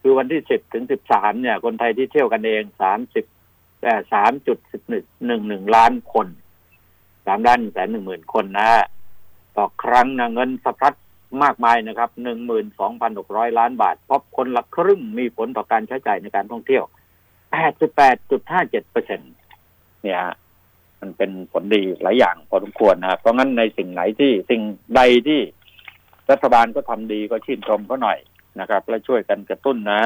คือวันที่สิบถึงสิบสามเนี่ย คนไทยที่เที่ยวกันเองสามสิบแต่สามจุดสิบหนึ่งหนึ่งล้านคนสามล้านแสนหนึ่งหมื่นคนนะ ต่อครั้งนะเงินสะพัดมากมายนะครับหนึ่งหมื่นสองพันหกร้อยล้านบาทพบคนละครึ่งมีผลต่อการใช้จ่ายในการท่องเที่ยวแปดสิบแปดจุดห้าเจ็ดเปอร์เซ็นต์เนี่ย มันเป็นผลดีหลายอย่างพอสมควรนะเพราะงั้นในสิ่งไหนที่สิ่งใดที่รัฐบาลก็ทำดีก็ชื่นชมเขาหน่อยนะครับ และช่วยกันกระตุ้นนะ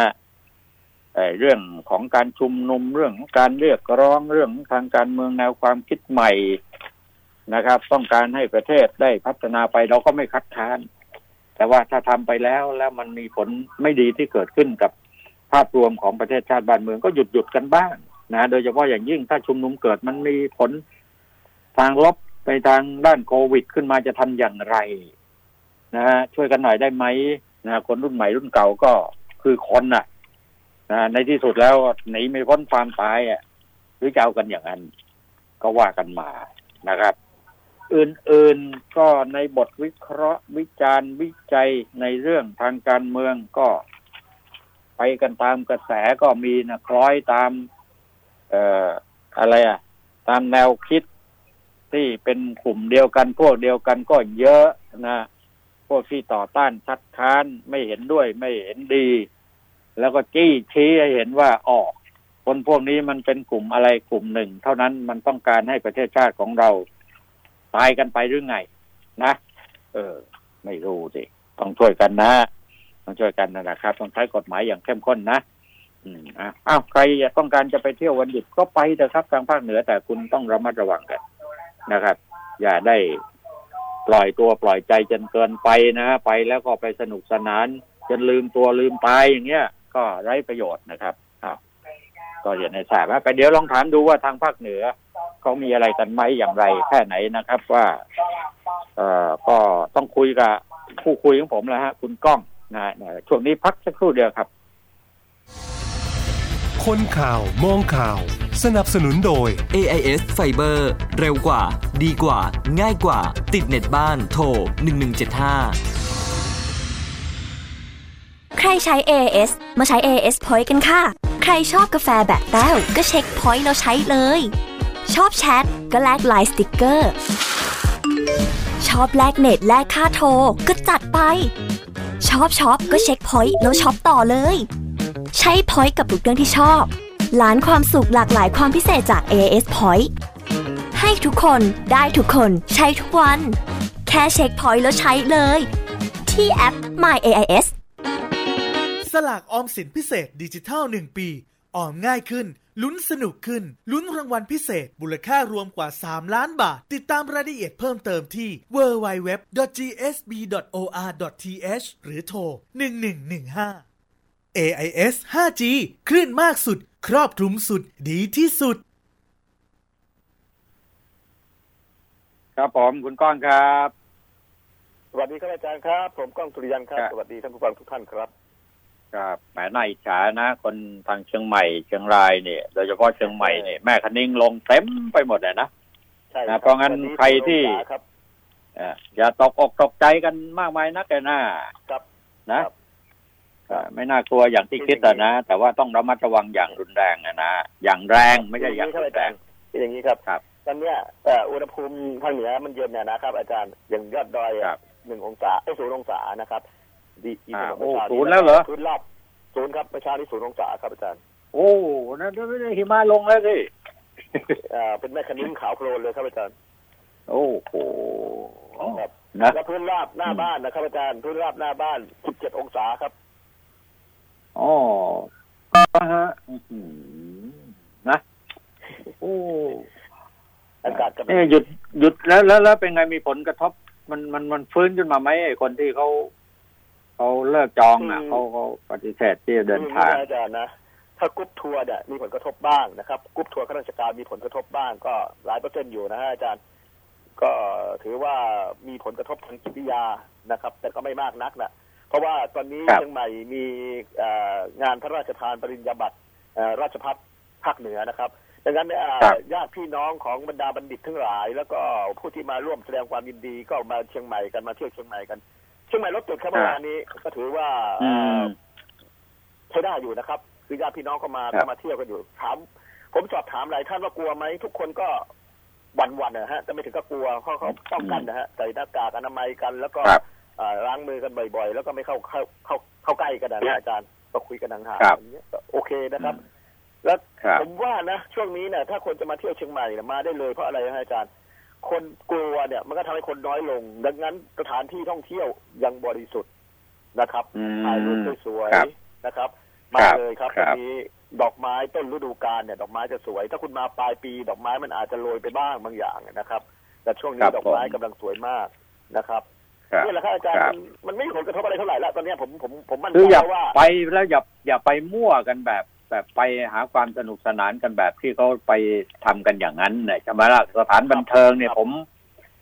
เรื่องของการชุมนุมเรื่องการเรียกร้องเรื่องทางการเมืองแนวความคิดใหม่นะครับ ต้องการให้ประเทศได้พัฒนาไปเราก็ไม่คัดค้าน แต่ว่าถ้าทำไปแล้วแล้วมันมีผลไม่ดีที่เกิดขึ้นกับภาพรวมของประเทศชาติบ้านเมืองก็หยุดหยุดกันบ้าง นะโดยเฉพาะอย่างยิ่งถ้าชุมนุมเกิดมันมีผลทางลบไปทางด้านโควิด ขึ้นมาจะทำอย่างไร นะฮะช่วยกันหน่อยได้ไหมนะคนรุ่นใหม่รุ่นเก่าก็คือคนน่ะนะในที่สุดแล้วหนีไม่พ้นความตายอะหรือจะเอากันอย่างนั้น ก็ว่ากันมานะครับ อื่นๆก็ในบทวิเคราะห์วิจารณ์วิจัยในเรื่องทางการเมืองก็ ไปกันตามกระแสก็มีนะคล้อยตาม เอ่ออะไรอะ ตามแนวคิดที่เป็นกลุ่มเดียวกัน พวกเดียวกันก็เยอะนะพวกที่ต่อต้านคัดค้านไม่เห็นด้วยไม่เห็นดี แล้วก็จี้ชี้ให้เห็นว่าออก คนพวกนี้มันเป็นกลุ่มอะไรกลุ่มหนึ่ง เท่านั้นมันต้องการให้ประเทศชาติของเราตายกันไปหรือไง นะ เออ ไม่รู้สิต้องช่วยกันนะ ต้องช่วยกันนะครับ ต้องใช้กฎหมายอย่างเข้มข้นนะ อืมอ้าวใครต้องการจะไปเที่ยววันหยุดก็ไปเถอะครับทางภาคเหนือแต่คุณต้องระมัดระวังกันนะครับ อย่าได้ปล่อยตัวปล่อยใจจนเกินไปนะ ไปแล้วก็ไปสนุกสนาน จนลืมตัวลืมตายอย่างเงี้ย ก็ไร้ประโยชน์นะครับครับก็อย่าในทราบไปเดี๋ยวลองถามดูว่าทางภาคเหนือเขามีอะไรกันไหมอย่างไรแค่ไหนนะครับว่า เอ่อก็ต้องคุยกับผู้คุยของผมแล้วฮะ คุณก้องนะช่วงนี้พักสักครู่เดียวครับ คนข่าว มองข่าว สนับสนุนโดย AIS Fiber เร็วกว่า ดีกว่า ง่ายกว่า ติดเน็ตบ้าน โทร 1175 ใครใช้ AIS มาใช้ AIS Point กันค่ะ ใครชอบกาแฟแบบแต้ว ก็เช็ค Point แล้วใช้เลย ชอบแชทก็แลกไลน์สติกเกอร์ ชอบแลกเน็ตแลกค่าโทร ก็จัดไป ชอบช็อปก็เช็ค Point แล้วช็อปต่อเลย ใช้ Point กับทุกเรื่องที่ชอบ ล้านความสุขหลากหลายความพิเศษจาก AIS Point ให้ทุกคนได้ทุกคนใช้ทุกวัน แค่เช็ค Point แล้วใช้เลย ที่แอป My AIS สลากออมสินพิเศษดิจิทัล 1 ปี ออมง่ายขึ้น ลุ้นสนุกขึ้น ลุ้นรางวัลพิเศษมูลค่ารวมกว่า 3 ล้านบาท ติดตามรายละเอียดเพิ่มเติมที่ www.gsb.or.th หรือโทร 1115 AIS 5G คลื่นมากสุด ครอบคลุมสุดดีที่สุด ครับผมคุณก้องครับ สวัสดีครับอาจารย์ครับ ผมก้องสุริยันครับ ครับ สวัสดีท่านผู้ฟังทุกท่านครับ ครับแหมน่าอิจฉานะ คนทางเชียงใหม่เชียงรายเนี่ยโดยเฉพาะเชียงใหม่เนี่ยแม่คณิงลงเต็มไปหมดเลยนะ ใช่นะเพราะงั้นวันนี้ใครที่สงขลาครับ เอ่ออย่าตกอกตกใจกันมากมายนักเลยนะ ครับ นะครับเอ่อ ไม่น่ากลัวอย่างที่คิดอะนะ แต่ว่าต้องระมัดระวังอย่างรุนแรงอะนะอย่างแรงไม่ใช่อย่างครับรุอานแรจารงย์เป็นอย่างนี้ครับครับตอนเนี้ยเอ่ออุณหภูมิทางเหนือมันเย็นเนี่ยนะครับ อาจารย์อย่างยอดดอยครัอะบหนึ่งองศาไอ้ยศูนย์องศานะครับดีดีอ่าเมื่โอ้เช้าศูนย์แล้วเหรอศูนย์รอบศูนย์ครับเมื่อเช้านี้ศูนย์องศาครับอาจารย์ โอ้นั่นไม่ได้หิมะลงแล้วสิเอ่อเป็นแม่คันิ้งขาวโพลนเลยครับอาจารย์ โอ้โหครับนะแล้วพื้นราบหน้าบ้านนะครับอาจารย์พื้นราบหน้าบ้านสิบเจ็ดองศาครับ อ๋อฮะอื้อหือนะโอ้อากาศกำลังเนี่ยหยุดหยุดแล้วแล้วแล้วเป็นไงมีผลกระทบ มันมันมันฟื้นขึ้นมาไหมไอ้คนที่เขาเขาเลิกจองอะเขาเขาปฏิเสธที่จะเดินทางคืออย่นี้นะอาจารย์นะถ้ากรุ๊ปทัวร์เนี่ยมีผลกระทบบ้างนะครับกรุ๊ปทัวร์ข้าราชการมีผลกระทบบ้างก็หลายเปอร์เซ็นต์อยู่นะฮะอาจารย์ ก็ถือว่ามีผลกระทบทางจิตวิทยานะครับ แต่ก็ไม่มากนักนะ เพราะว่าตอนนี้ครับเชียงใหม่มีเอ่องานพระราชทานปริญญาบัตรเอ่อราชพัฒภาคเหนือนะครับดังนั้นเนี่ยครับญาติพี่น้องของบรรดาบัณฑิตทั้งหลาย แล้วก็ผู้ที่มาร่วมแสดงความยินดีก็มาเชียงใหม่กันมาเที่ยวเชียงใหม่กัน เชียงใหม่รถติดครับเมื่อวานนี้ก็ถือว่าอืเอ่อมใช้ได้อยู่นะครับ คือญาติพี่น้องก็มาครับก็มาเที่ยวกันอยู่ถามผมสอบถามหลายท่านว่ากลัวไหมทุกคนก็หวันๆนะฮะแต่ไม่ถึงก็กลัวเขาเขาป้องกันนะฮะใส่หน้ากากอนามัยกันแล้วก็ครับอ่า ล้างมือกันบ่อยๆ แล้วก็ไม่เข้าเข้าเข้าเข้าใกล้กันนะอาจารย์ก็คุยกันห่างครับๆอย่างเงี้ยก็โอเคนะครับ แล้วครับผมว่านะช่วงนี้เนี่ยถ้าคนจะมาเที่ยวเชียงใหม่เนี่ยมาได้เลยเพราะอะไรนะอาจารย์ คนกลัวเนี่ยมันก็ทำให้คนน้อยลง ดังนั้นสถานที่ท่องเที่ยวยังบริสุทธิ์นะครับอืมถ่ายรูปสวยครับๆนะครับครัมาบเลยครับครัวับนนี้ดอกไม้ต้นฤดูกาลเนี่ย ดอกไม้จะสวย ถ้าคุณมาปลายปี ดอกไม้มันอาจจะโรยไปบ้างบางอย่างนะครับ แต่ช่วงนี้ครับดอกไม้ผมกำลังสวยมากนะครับครับ นี่แหละครับอาจารย์ครับมันมันไม่มีผลกระทบอะไรเท่าไหร่แล้วตอนเนี้ยผมผมผมมั่นคือใจอย่าว่าไปแล้วอย่าอย่าไปมั่วกันแบบแบบไปหาความสนุกสนานกันแบบที่เขาไปทำกันอย่างนั้นเนี่ยใช่ไหมล่ะสถานบันเทิงเนี่ยครับผม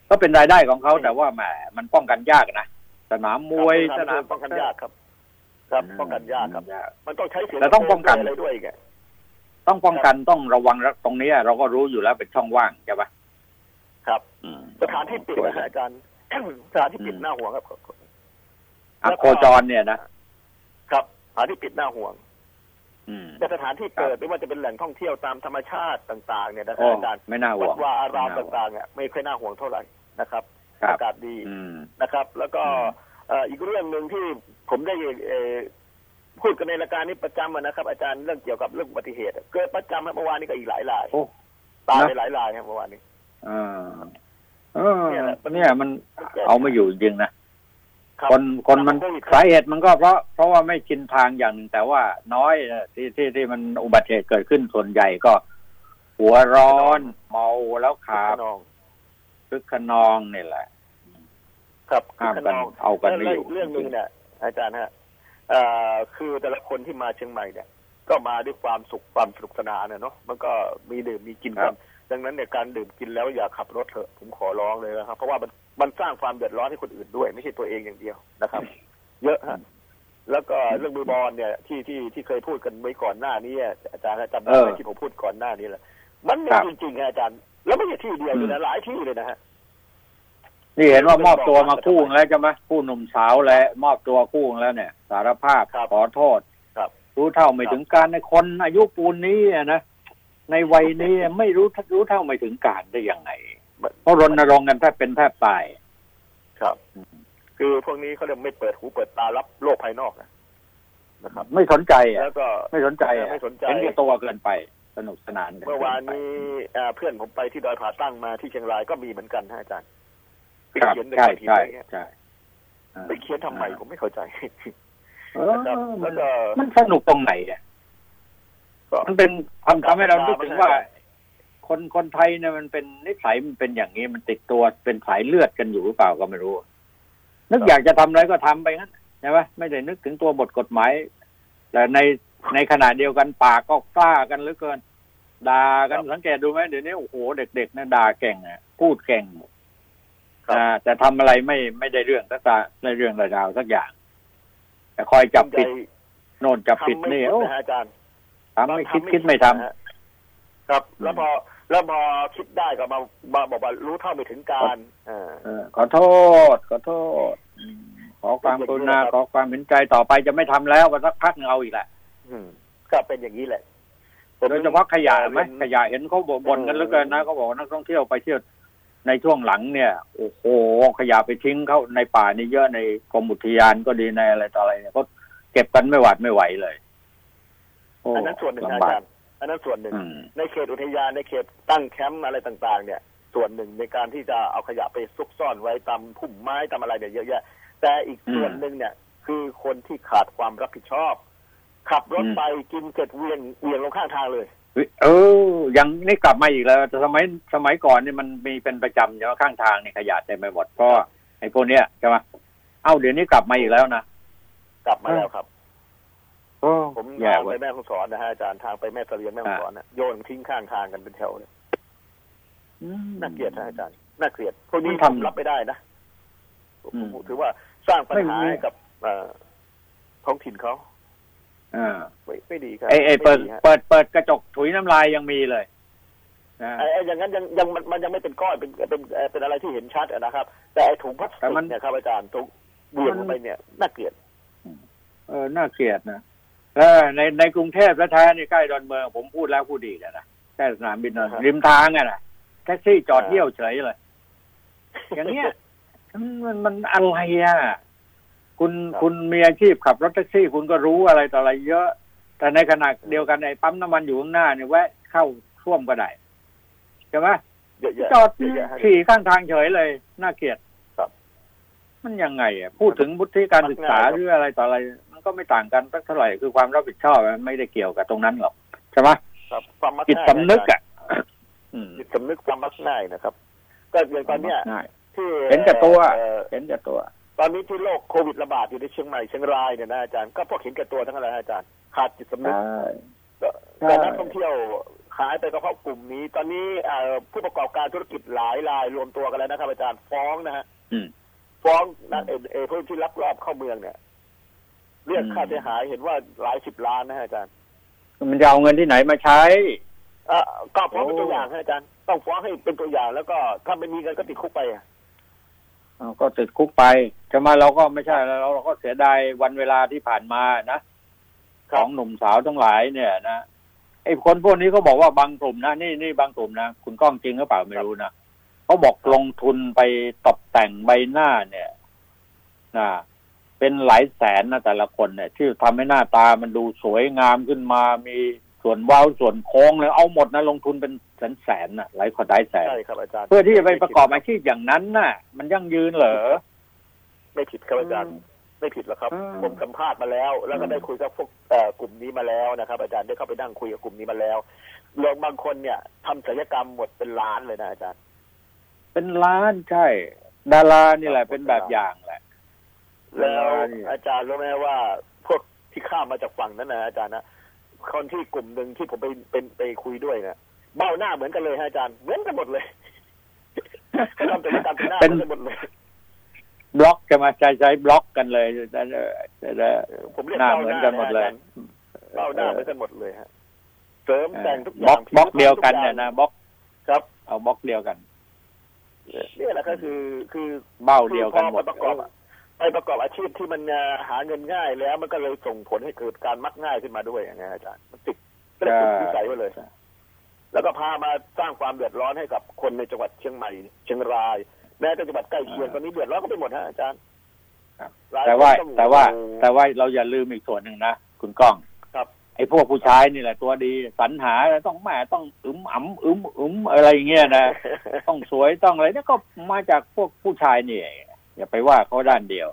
ก็เป็นรายได้ของเขาอืมแต่ว่าแหมมันป้องกันยากนะสนามมวยสนามป้องกันยากครับ ครับป้องกันยากครับยากมันต้องใช้เสียงแต่ต้องป้องกันอะไรด้วยไงต้องป้องกันต้องระวังตรงนี้เราก็รู้อยู่แล้วเป็นช่องว่างใช่ปะครับอืมสถานที่ปิดนะฮะอาจารย์ สถานที่ปิดหน้าห่วงครับอะโคจรเนี่ยนะครับสถานที่ปิดหน้าห่วงอืมแต่สถานที่เปิดไม่ว่าจะเป็นแหล่งท่องเที่ยวตามธรรมชาติต่าง ๆ เนี่ยนะครัโอ้บอาจารย์ไม่น่าห่วัวดงว่าอารามไม่น่ห่วงต่างๆเนี่ยไม่ค่อยน่าห่วงเท่าไหร่นะครับครับอากาศดีอืมนะครับ แล้วก็อืมเอ่ออีกเรื่องหนึ่งที่ผมได้เอ่อพูดกันในรายการนี้ประจำอะนะครับ อาจารย์เรื่องเกี่ยวกับเรื่องอุบัติเหตุ เกิดประจำครับเมื่อวานนี้ก็อีกหลายรายโอ้ตายไปนะหลายรายครับเมื่อวานนี้อ่า เออเนี่ยแหละเนี่ยมันเอาไม่อยู่จริงๆนะครับคนคนมันโควิดสาเหตุมันก็เพราะเพราะว่าไม่ชินทางอย่างหนึ่งแต่ว่าน้อยนะที่ที่ที่มันอุบัติเหตุเกิดขึ้นส่วนใหญ่ก็ หัวร้อนเมาแล้วขับขนองคึกขนองนี่แหละ ครับห้ามขกันองเอากันแล้วไม่อยู่เรื่องหนึ่งเนี่ยอาจารย์ฮะเอ่อคือแต่ละคนที่มาเชียงใหม่เนี่ย ก็มาด้วยความสุขความสนุกสนานเนี่ยเนาะมันก็มีดื่มมีกินครักันบ ดังนั้นเนี่ยการดื่มกินแล้วอย่าขับรถเถอะผมขอร้องเลยนะครับ เพราะว่ามันมันสร้างความเดือดร้อนให้คนอื่นด้วย ไม่ใช่ตัวเองอย่างเดียวนะครับ เยอะฮะแล้วก็เรื่องมือบอลเนี่ยที่ที่ที่เคยพูดกันไว้ก่อนหน้านี้อะอาจารย์จำได้ไหมเออที่ผมพูดก่อนหน้านี้แหละมันมีครับจริงๆฮะอาจารย์ แล้วไม่ใช่ที่เดียวเลยนะหลายที่เลยนะฮะนี่เห็นว่ามอบตัวมาคู่แล้วใช่ไหมคู่หนุ่มสาวแล้วมอบตัวคู่แล้วเนี่ย สารภาพครับขอโทษครับรู้เท่าไม่ครับถึงการในคนอายุปูนนี้อะนะ ในวัยนี้ไม่รู้รู้เท่าไม่ถึงการได้ยังไงเพราะรณรงค์กันแทบเป็นแทบตาย ครับ คือพวกนี้เขาเรียกไม่เปิดหูเปิดตารับโลกภายนอกนะนะครับ ไม่สนใจอะแล้วก็ไม่สนใจอะไม่สนใจเห็นแก่ตัวเกินไปสนุกสนานกัเมื่อวานนี้เอ่อเพื่อนผมไปที่ดอยผาตั้งมาที่เชียงรายก็มีเหมือนกันฮะอาจารย์ไปครับเขียนในใช่กระถิ่นใช่อะไรเงี้ยใช่อ่าไปเขียนทำไมผมไม่เข้าใจเออนะครับมัแล้นวก็มันสนุกตรงไหนอะก็ มันเป็นทำทำให้เรารู้ถึงว่า คนคนไทยเนี่ยมันเป็นนิสัยมันเป็นอย่างนี้มันติดตัวเป็นสายเลือดกันอยู่หรือเปล่าก็ไม่รู้ นึกอยากจะทำอะไรก็ทำไปงั้นใช่ไหมไม่ได้นึกถึงตัวบทกฎหมาย แต่ในในขณะเดียวกันปากก็กล้ากันเหลือเกินด่ากันสังเกตดูไหมเดี๋ยวนี้โอ้โหเด็กๆนะด่าเก่งอะพูดเก่งครับอ่าแต่ทำอะไรไม่ไม่ได้เรื่องสักตาในเรื่องระดาวสักอย่าง แต่คอยจับผิดโน่นจับผิดทำไม่นี่หมโอ้ดนะฮะอาจารย์ ทำไม่คิดคิดไม่ทำนะฮะครับ แล้วพอแล้วพอคิดได้ก็มามาบอกว่ารู้เท่าไม่ถึงการอ่าเออขอโทษ ขอโทษอืมขอความกรุณาขอความเห็นใจต่อไปจะไม่ทำแล้ววันสักพักหนึ่งเอาอีกแหละอืมก็เป็นอย่างนี้แหละผมโดยเฉพาะขยะไหมเรียนขยะเห็นเขาบ่นกันเหลือเกินนะเขาบอกว่านักท่องเที่ยวไปเที่ยวในช่วงหลังเนี่ยโอ้โหขยะไปทิ้งเขาในป่านี่เยอะในกรมอุทยานก็ดีในอะไรต่ออะไรเนี่ยเขาเก็บกันไม่หวาดไม่ไหวเลยโอันนั้นส่วนหนึ่งนะลำอาบากจารย์อันนั้นส่วนหนึ่งอืมในเขตอุทยานในเขตตั้งแคมป์อะไรต่างๆ เนี่ย ส่วนหนึ่งในการที่จะเอาขยะไปซุกซ่อนไว้ตามพุ่มไม้ตามอะไรเนี่ยเยอะแยะ แต่อีกส่วนหนึ่งเนี่ย คือคนที่ขาดความรับผิดชอบ ขับรถไปกินเสร็จเวียงเวียงลงข้างทางเลยเออยังนี่กลับมาอีกแล้วแต่สมัยสมัยก่อนนี่มันมีเป็นประจำใช่ไหมข้างทางนี่ขยะเต็มไปหมดเพราะไอ้พวกเนี้ยใช่ไหมเอ้าเดี๋ยวนี้กลับมาอีกแล้วนะกลับมาแล้วครับโอ้ ผมแย่ทางเว้ไปยแม่ฮ่องสอนนะฮะอาจารย์ทางไปแม่เสลียงแม่ฮ่องสอนนะโยนทิ้งข้างทางกันเป็นแถวเลยน่าเกลียดนะอาจารย์น่าเกลียดพวกนี้มันผทำมรับไม่ได้นะผมอืมถือว่าสร้างปัญหาไม่มีให้กับเอ่อท้องถิ่นเขาอ่าไม่ไม่ดีครับไอ้ไอ้เปิดไม่ดีฮะเปิดเปิดกระจกถุยน้ำลายยังมีเลยนะไอ้ไอ้อย่างนั้นยังยังมันมันยังไม่เป็นก้อนเป็นเป็นเอ่อเป็นอะไรที่เห็นชัดอะนะครับ แต่ไอ้ถุงพลาสติแต่กมันเนี่ยครับอาจารย์ถุงเบี่ยงลงไปเนี่ยน่าเกลียด เออน่าเกลียดนะ เออในในกรุงเทพแท้ๆนี่ใกล้ดอนเมืองผมพูดแล้วพูดอีกอะนะใกล้สนามบินนนท์ริมทางอะนะแท็กซี่จอดเที่ยวเฉยเลย อย่างเงี้ยมันมันมันอะไรอะคุณคุณมีอาชีพขับรถแท็กซี่ คุณก็รู้อะไรต่ออะไรเยอะ แต่ในขณะเดียวกันไอ้ปั๊มน้ำมันอยู่ข้างหน้าเนี่ยแวะเข้าท่วมก็ได้ใช่ไหมเยอะแยะจอดเยอะแยะฮะขี่ข้างทางเฉยเลย น่าเกลียดครับมันยังไงอะพูดถึงวุฒิการศึกษามันง่ายครับหรืออะไรต่ออะไร มันก็ไม่ต่างกันสักเท่าไหร่คือความรับผิดชอบมันไม่ได้เกี่ยวกับตรงนั้นหรอกใช่ไหมครับความมักจิตง่ายสำนึกอาจารย์อะอืมจิตสำนึกความมักง่ายนะครับ ก็อย่างตอนเนี้ยง่ายที่เห็นแก่ตัวเอ่อเห็นแก่ตัว ตอนนี้ที่โรคโควิดระบาดอยู่ในเชียงใหม่เชียงรายเนี่ยนะอาจารย์ก็พวกเห็นแก่ตัวทั้งนั้นเลยฮะอาจารย์ขาดจิตสำนึกใช่ก็ใช่แต่นักท่องเที่ยวหายไปก็เพราะกลุ่มนี้ ตอนนี้เอ่อผู้ประกอบการธุรกิจหลายรายรวมตัวกันแล้วนะครับ อาจารย์ฟ้องนะฮะอืมฟ้องนักเอเอผู้ที่ลักลอบเข้าเมืองเนี่ย เรียกค่าเสียหายเห็นว่าหลายสิบล้านนะฮะอาจารย์ มันจะเอาเงินที่ไหนมาใช้เอ่อก็ฟ้องเป็นโอ้ตัวอย่างฮะอาจารย์ต้องฟ้องให้เป็นตัวอย่าง แล้วก็ถ้าไม่มีเงินก็ติดคุกไปอะเอาก็ติดคุกไปจะมาเราก็ไม่ใช่แล้วเราก็เสียดายวันเวลาที่ผ่านมานะของหนุ่มสาวทั้งหลายเนี่ยนะไอ้คนพวกนี้เขาบอกว่าบางกลุ่มนะนี่นี่บางกลุ่มนะคุณก้องจริงหรือเปล่าไม่รู้นะเขาบอกลงทุนไปตกแต่งใบหน้าเนี่ยนะ เป็นหลายแสนนะแต่ละคนเนี่ยที่ทำให้หน้าตามันดูสวยงามขึ้นมา มีส่วนเว้าส่วนโค้งเลยเอาหมดนะลงทุนเป็นแสนแสนๆนะหลายคนหลายแสนใช่ครับอาจารย์เพื่อที่จะไปประกอบอาชีพอย่างนั้นน่ะ มันยั่งยืนเหรอไม่ผิดครับอาจารย์ไม่ผิดหรอกครับอืมผมสัมภาษณ์มาแล้ว แล้วก็ได้คุยกับพวกเอ่อกลุ่มนี้มาแล้วนะครับ อาจารย์ได้เข้าไปนั่งคุยกับกลุ่มนี้มาแล้วเรื่องบางคนเนี่ยทำศัลยกรรมหมดเป็นล้านเลยนะอาจารย์ เป็นล้านใช่ ดารานี่แหละเป็นแบบอย่างแหละ แล้วล้านเนี่ยอาจารย์รู้ไหมว่า พวกที่ข้ามมาจากฝั่งนั้นนะอาจารย์นะคนที่กลุ่มหนึ่งที่ผมไปเป็นไปคุยด้วยเนี่ยเบ้าหน้าเหมือนกันเลยฮะอาจารย์เหมือนกันหมดเลยเขาทำศัลยกรรมเป็นหน้าเหเป็มือนนกันหมดเลยบล็อกจะมาใช้ใช้บล็อกกันเลยแต่แต่แต่ผมเรียกหน้าเบ้าเหหมือนน้ากันหมดเลยะอาจารย์เบ้าหน้าเหมือนกันหมดเลยฮะเสริมแต่งทุกอบล็อย่างกบล็อกเดียวกันทุเนี่ยอางนะบล็อกครับ เอาบล็อกเดียวกันนี่แหละก็คือคือเบ้าเดียวกันหมดคือพอไปประกอบอะ ไปประกอบอาชีพที่มันเอ่อหาเงินง่ายแล้ว มันก็เลยส่งผลให้เกิดการมักง่ายขึ้นมาด้วยอย่างเงี้ยอาจารย์มันติดก็เลยติดนิสัยไว้เลย แล้วก็พามาสร้างความเดือดร้อนให้กับคนในจังหวัดเชียงใหม่ เชียงรายแม้แต่จังหวัดใกล้เคียงตอนนี้เดือดร้อนก็ไปหมดฮะอาจารย์ครับหลยแต่ว่าคนองแต่ว่าโอ้โหแต่ว่าเราอย่าลืมอีกส่วนหนึ่งนะคุณก้องครับ ไอ้พวกผู้ชายนี่แหละตัวดีสรรหาต้องแหม่ต้องอึมอ๋ำอึมอึมอะไรอย่างเงี้ยนะต้องสวยต้องอะไรนี่ก็มาจากพวกผู้ชายนี่ อย่าไปว่าเขาด้านเดียว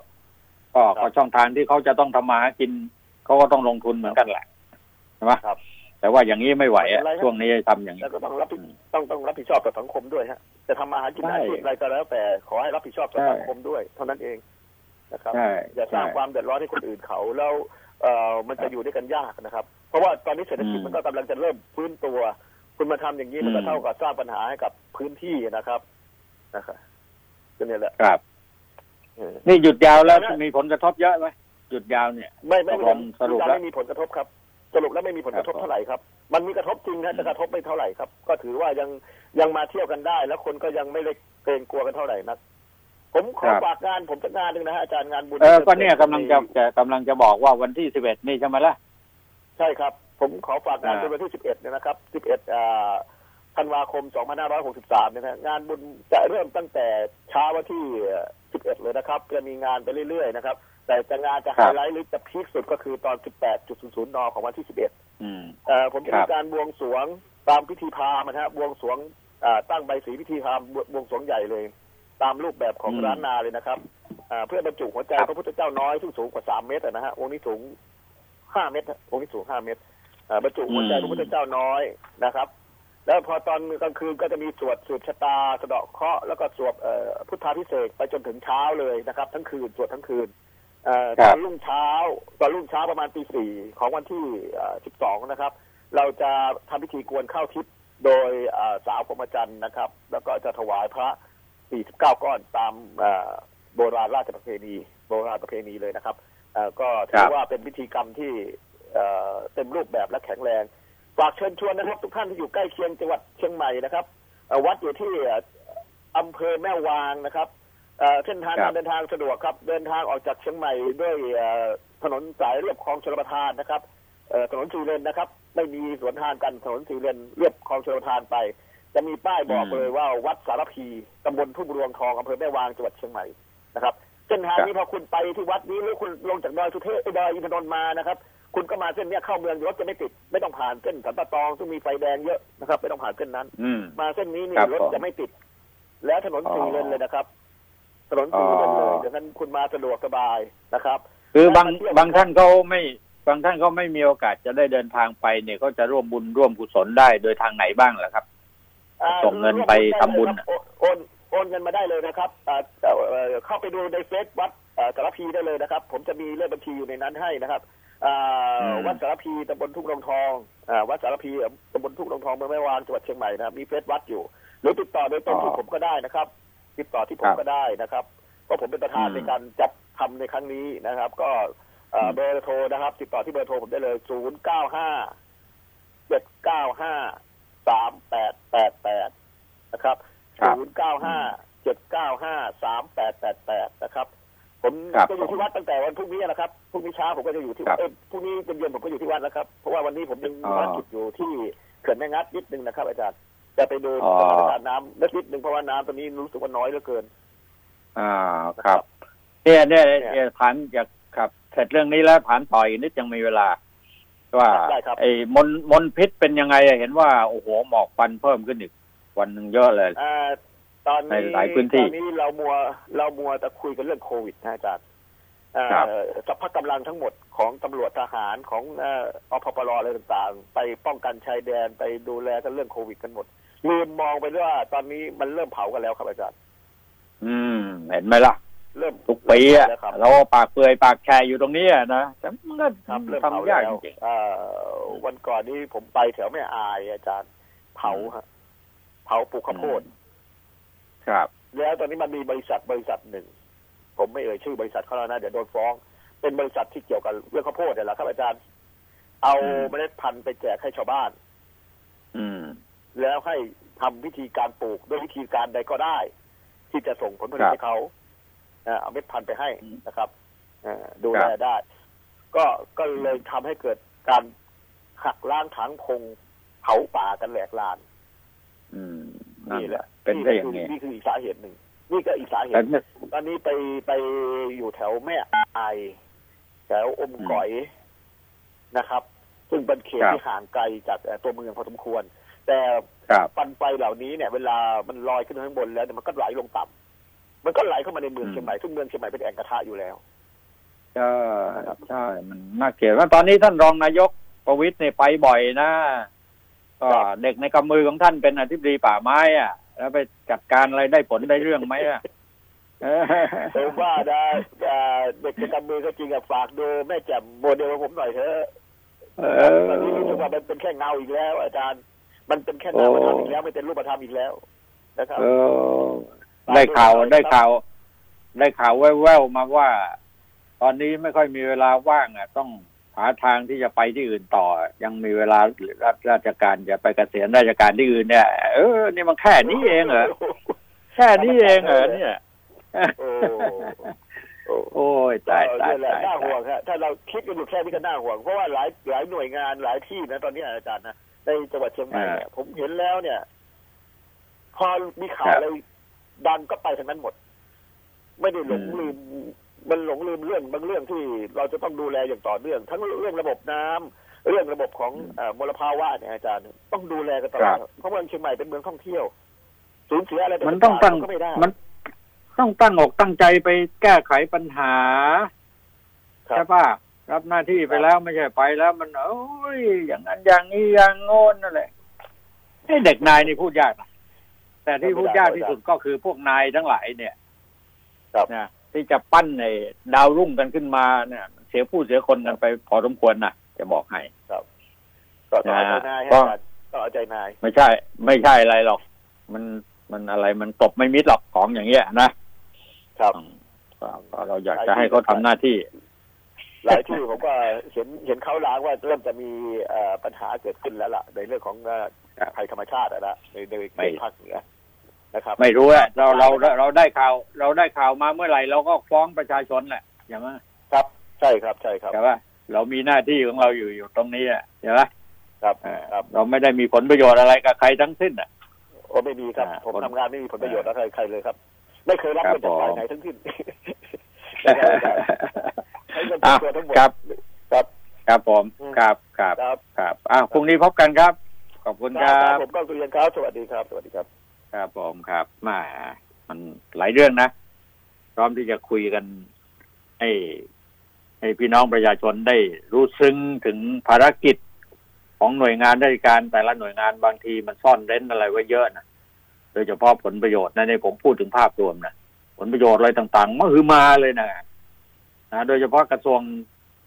ก็ครับก็ช่องทางที่เขาจะต้องทำมาหากินเขาก็ต้องลงทุนเหมือนกันแหละใช่ไหมครับ แต่ว่าอย่างนี้ไม่ไหวอะไม่เป็นไรครับช่วงนี้ทำอย่างนี้แล้วก็ต้องรับผิดต้องต้องรับผิดชอบต่อสังคมด้วยฮะจะทำมาหากินใช่อาชีพอะไรก็แล้ว แต่ขอให้รับผิดชอบต่อใช่สังคมด้วย เท่านั้นเองนะครับใช่อย่าสร้างใช่ความเดือดร้อนให้คนอื่นเขาแล้วเอ่อมันจะอยู่ด้วยกันยากนะครับ เพราะว่าตอนนี้เศรษฐกิจอืมมันก็กำลังจะเริ่มฟื้นตัว คุณมาทำอย่างนี้มันก็อืมเท่ากับสร้างปัญหาให้กับพื้นที่นะครับนะครับก็เนี่ยแหละครับเออ นี่หยุดยาวแล้วแล้วมีผลกระทบเยอะไหมหยุดยาวเนี่ย ไม่ไม่ตกลงสรุปแล้วไม่มีผลกระทบครับ สรุปแล้วไม่มีผลกระทบครับเท่าไหร่ครับ มันมีกระทบจริงนะแต่กระทบไม่เท่าไหร่ครับ ก็ถือว่ายังยังมาเที่ยวกันได้ แล้วคนก็ยังไม่ได้เกรงกลัวกันเท่าไหร่นักผมขอฝากงานผมสักงานหนึ่งนะฮะอาจารย์งานบุญเออก็เนี่ยกำลังจะจะกำลังจะบอกว่าวันที่สิบเอ็ดนี่ใช่ไหมล่ะใช่ครับ ผมขอฝากงานอ่าเป็นวันที่สิบเอ็ดเนี่ยนะครับสิบเอ็ดธันวาคมสองพันห้าร้อยหกสิบสามเนี่ยนะงานบุญจะเริ่มตั้งแต่เช้าวันที่ สิบเอ็ดเลยนะครับจะมีงานไปเรื่อยๆนะครับ แต่จะงานจะไฮไลท์หรือจะพีคสุดก็คือตอน 18.00 น ของวันที่ 11อืมเอ่อผมจะครัมีบการบวงสรวงตามพิธีพราหมณ์นะฮะบวงสรวงอ่าตั้งใบสีพิธีพราหมณ์บวบวงสรวงใหญ่เลย ตามรูปแบบของอืมร้านนาเลยนะครับอ่าเพื่อบรรจุหัวใจครับพระพุทธเจ้าน้อยซึ่งสูงกว่าสามเมตรอะนะฮะองค์นี้สูงห้าเมตรฮะองค์นี้สูงห้าเมตรอ่าบรรจุหัวใจพระพุทธเจ้าน้อยนะครับ แล้วพอตอนกลางคืนก็จะมีสวดสืบชะตาสะเดาะเคราะห์แล้วก็สวดเอ่อพุทธาพิเศษกไปจนถึงเช้าเลยนะครับ ทั้งคืนสวดทั้งคืนเอ่อครัตบอนรุ่งเช้าตอนรุ่งเช้าประมาณตีสี่ของวันที่สิบสองนะครับ เราจะทำพิธีกวนข้าวทิพย์โดยเอ่อสาวพรหมจันทร์นะครับ แล้วก็จะถวายพระ49ก้อนตามเอ่อโบราณราชประเพณี โบราณประเพณีเลยนะครับเอ่อก็ถืครัอบว่าเป็นพิธีกรรมที่เอ่อเต็มรูปแบบและแข็งแรง ฝากเชิญชวนนะครับ ทุกท่านที่อยู่ใกล้เคียงจังหวัดเชียงใหม่นะครับเอ่อวัดอยู่ที่เอ่ออำเภอแม่วางนะครับเอ่อเส้นทางครักาบรเดินทางสะดวกครับ เดินทางออกจากเชียงใหม่ด้วยเอ่อถนนสายเรียบคลองชลประทานนะครับเอ่อถนนสีเลนนะครับ ไม่มีสวนทางกันถนนสีเลนเรียบคลองชลประทานไป จะมีป้ายบอกอืมเลยว่าวัดสารพีตำบลทุ่งรวงทองอำเภอแม่วางจังหวัดเชียงใหม่นะครับเส้นทางนี้พอคุณไปที่วัดนี้หรือคุณลงจากดอยสุเทพดอยอินทนนท์มานะครับ คุณก็มาเส้นเนี้ยเข้าเมืองรถจะไม่ติด ไม่ต้องผ่านเส้นสันปะตองซึ่งมีไฟแดงเยอะนะครับไม่ต้องผ่านเส้นนั้น อืม มาเส้นนี้นี่ครับรถผมจะไม่ติด แล้วถนนอ๋อสี่เลนเลยนะครับ ถนนสี่เลนเลยอ๋อดังนั้นคุณมาสะดวกสบายนะครับคือบางแล้วมาเที่ยวบางท่านเขาไม่บางท่านเขาไม่มีโอกาสจะได้เดินทางไปเนี่ยก็จะร่วมบุญร่วมกุศลได้โดยทางไหนบ้างล่ะครับ อ่าส่งเงินไปทำบุญร่วมได้เลยครับโอนโอนเงินมาได้เลยนะครับอ่าเอ่อเอ่อเข้าไปดูในเฟซวัดอ่าสารพีได้เลยนะครับ ผมจะมีเลขบัญชีอยู่ในนั้นให้นะครับอ่าอืม วัดสารพีตำบลทุ่งรองทองอ่าวัดสารพีตำบลทุ่งรองทองเมืองแม่วางจังหวัดเชียงใหม่นะครับมีเฟซวัดอยู่ หรือติดต่อโดยตรงที่ผมก็ได้นะครับ ติดต่อที่ผมก็ได้นะครับเพราะผมเป็นประธานในการจัดทำในครั้งนี้นะครับ ก็เอ่อเบอร์โทรนะครับ ติดต่อที่เบอร์โทรผมได้เลยศูนย์เก้าห้าเจ็ดเก้าห้าสามแปดแปดแปดนะครับครับศูนย์เก้าห้าเจ็ดเก้าห้าสามแปดแปดแปดนะครับ ผมครับจะอยู่ที่วัดตั้งแต่วันพรุ่งนี้นะครับพรุ่งนี้เช้าผมก็จะอยู่ที่ครับเอ้ยพรุ่งนี้เย็นๆผมก็อยู่ที่วัดแล้วครับเพราะว่าวันนี้ผมยังอ๋อภารกิจอยู่ที่เขื่อนแม่งัดนิดนึงนะครับ อาจารย์จะไปดูอ๋อสถานการณ์น้ำนิดนึงเพราะว่าน้ำตอนนี้รู้สึกว่าน้อยเหลือเกิน อ่าครับเนี่ยเนี่ยเนี่ยเนี่ยถามอยากครับเสร็จเรื่องนี้แล้วถามต่ออีกนิดยังมีเวลาว่าได้ครับไอ้มลมลพิษเป็นยังไงอะเห็นว่าโอ้โหหมอกควันเพิ่มขึ้นอีกวันหนึ่งเยอะเลยอ่า ตอนนี้ในหลายพื้นที่ตอนนี้เรามัวเรามัวแต่คุยกันเรื่องโควิดนะอาจารย์อ่าครับสัพพะกำลังทั้งหมดของตำรวจทหารของเอ่ออพปรอะไรต่างๆ ไปป้องกันชายแดนไปดูแลกันเรื่องโควิดกันหมดลืมมองไปว่าตอนนี้มันเริ่มเผากันแล้วครับอาจารย์ อืม เห็นไหมล่ะ เริ่มทุกปีอะแล้วครับเราปากเปื่อยปากแฉอยู่ตรงนี้อะนะแต่มันก็ครับเริ่มเผาทำยากแล้วจริงเอ่อวันก่อนนี้ผมไปแถวแม่อายอาจารย์ เผาฮะเผาปลูกข้าวโพดๆ ครับ แล้วตอนนี้มันมีบริษัทบริษัทหนึ่ง ผมไม่เอ่ยชื่อบริษัทเขาแล้วนะเดี๋ยวโดนฟ้อง เป็นบริษัทที่เกี่ยวกับเรื่องข้าวโพดเนี่ยแหละครับอาจารย์ เอาอืมเมล็ดพันธุ์ไปแจกให้ชาวบ้าน อืม แล้วให้ทำวิธีการปลูกด้วยวิธีการใดก็ได้ ที่จะส่งผลผลิคตรับให้เขาเอ่อเอาเม็ดพันธุ์ไปให้อืมนะครับเอ่อดูครัแลบได้ ก็ก็เลยทำให้เกิดการหักล้างถางพงเผาป่ากันแหลกลานอืมนั่นนี่แหแหละละ เป็นได้อย่างนี้นี้นี่คืออีกสาเหตุหนึ่งนี่ก็อีกสาเหแต่ตุเนี่ยตอนนี้ไปไปอยู่แถวแม่อายแถวอมก๋อยนะครับ ซึ่งเป็นเขตครับที่ห่างไกลจากเอ่อตัวเมืองพอสมควร แต่ครับปันไฟเหล่านี้เนี่ย เวลามันลอยขึ้นข้างบนแล้วเนี่ยมันก็ไหลลงต่ำมันก็ไหลเข้ามาในเมืองอืมเชียงใหม่ซึ่งเมืองเชียงใหม่เป็นแอ่งกระทะอยู่แล้วใช่ใช่มันน่าเกลียดว่าตอนนี้ท่านรองนายกประวิตยเนี่ยไปบ่อยนะก็เด็กในกำมือของท่านเป็นอธิบดีป่าไม้อะ แล้วไปจัดการอะไรได้ผลได้เรื่องไหมอะเออผมว่านะเด็กจะกำมือก็จริงอะฝากดูแม่แจ่มโมเดลผมหน่อยเถอะตอนนี้รู้สึกอว่ามันเป็นแค่เงาอีกแล้ว อาจารย์ มันเป็นแค่นาธรรมอีกแล้วไม่เป็นรูปธรรมอีกแล้วนะครับได้ข่าวได้ข่าว ได้ข่าวแว่วๆมาว่า ตอนนี้ไม่ค่อยมีเวลาว่างอะ ต้อง หาทางที่จะไปที่อื่นต่อ ยังมีเวลารับราชการจะไปเกษียณราชการที่อื่นเนี่ยเออนี่มันแค่นี้เองเหรอแค่นี้เองเหรอเนี่ยโอ้โอ้โอ้ยตายตายนี่แหละตายน่าห่วตางยฮะถ้าเราคิดกันอยู่แค่นี้ก็น่าห่วงเพราะว่าหลายหลายหน่วยงานหลายที่นะ ตอนนี้อาจารย์นะในจังหวัดเชียงใหม่เนี่ยผมเห็นแล้วเนี่ย พอมีข่าวอะไรดังก็ไปทางนั้นหมด ไม่ได้หลงลืม มันหลงลืมเรื่องบางเรื่องที่เราจะต้องดูแลอย่างต่อเนื่อง ทั้งเรื่องระบบน้ำเรื่องระบบของเอ่อมลภาวะเนี่ยอาจารย์ต้องดูแลกันตลอดเพราะเมืองเชียงใหม่เป็นเมืองท่องเที่ยวสูญเสียอะไรไปมันต้องตั้งก็ไม่ได้มันต้องตั้งอกตั้งใจไปแก้ไขปัญหาครับใช่ป่ะรับหน้าที่ไปแล้วไม่ใช่ไปแล้ว มันโอ้ยอย่างนั้นอย่างนี้อย่างโน้นนั่นแหละให้เด็กนายนี่พูดยากนะแต่ที่พูดยากที่สุดก็คือพวกนายทั้งหลายเนี่ยครับนะ ที่จะปั้นในดาวรุ่งกันขึ้นมาเนี่ย เสียผู้เสียคนกันไปพอสมควรนะจะบอกให้ก็ต้องเอาใจนายก็ฮะอาจารย์ต้องเอาใจนาย ไม่ใช่ ไม่ใช่อะไรหรอก มันมันอะไรมันตบไม่มิดหรอกของอย่างเงี้ยนะครับก็ก็เราอยากจะให้เขาทำหน้าที่ หลายที่ผมก็เห็นเห็นเขาล้างว่าเริ่มจะมีเอ่อปัญหาเกิดขึ้นแล้วล่ะ ในเรื่องของเอ่อครับภัยธรรมชาติอะนะในในไม่ในภาคเหนือ นะครับ ไม่รู้อะเราเราเราได้ข่าว เราได้ข่าวมาเมื่อไหร่เราก็ฟ้องประชาชนแหละอย่างนั้นครับ ใช่ครับใช่ครับใช่ปะเรามีหน้าที่ของเราอยู่อยู่ตรงนี้อะใช่ปะครับเออครับ เราไม่ได้มีผลประโยชน์อะไรกับใครทั้งสิ้นอะโอ้ไม่มีครับอ่าผมคนทำงานไม่มีผลประโยชน์อะไรใครเลยครับ ไม่เคยรับครับเงินจากฝ่ายผมไหนทั้งสิ้นนะครับอาจารย์ใช้เงินอ้าวตัวทั้งหมดครับ ครับ ครับผมอืมครับครับครับครับอ้าวพรุ่งนี้พบกันครับ ขอบคุณคครัรับบผมก็คุยกันครับสวัสดีครับ สวัสดีครับ ครับผมครับมามันหลายเรื่องนะพร้อมที่จะคุยกัน ให้ให้พี่น้องประชาชนได้รู้ซึ้งถึงภารกิจของหน่วยงานราชการแต่ละหน่วยงานบางทีมันซ่อนเร้นอะไรไว้เยอะนะโดยเฉพาะผลประโยชน์นะในผมพูดถึงภาพรวมนะผลประโยชน์อะไรต่างๆมาคือมาเลยนะนะโดยเฉพาะกระทรวง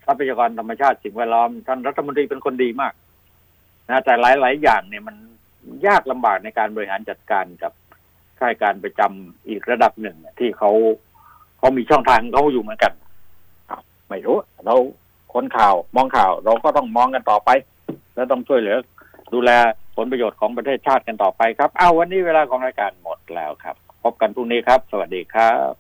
ทรัพยากรธรรมชาติสิ่งแวดล้อมท่านรัฐมนตรีเป็นคนดีมาก นะ แต่หลายๆอย่างเนี่ยมัน ยากลำบากในการบริหารจัดการกับข้าราชการประจำอีกระดับหนึ่งที่เขาเขามีช่องทางเขาอยู่เหมือนกันไม่รู้เราคนข่าวมองข่าว เราก็ต้องมองกันต่อไป แล้วต้องช่วยเหลือ ดูแลผลประโยชน์ของประเทศชาติกันต่อไปครับเอาวันนี้เวลาของรายการหมดแล้วครับ พบกันพรุ่งนี้ครับ สวัสดีครับ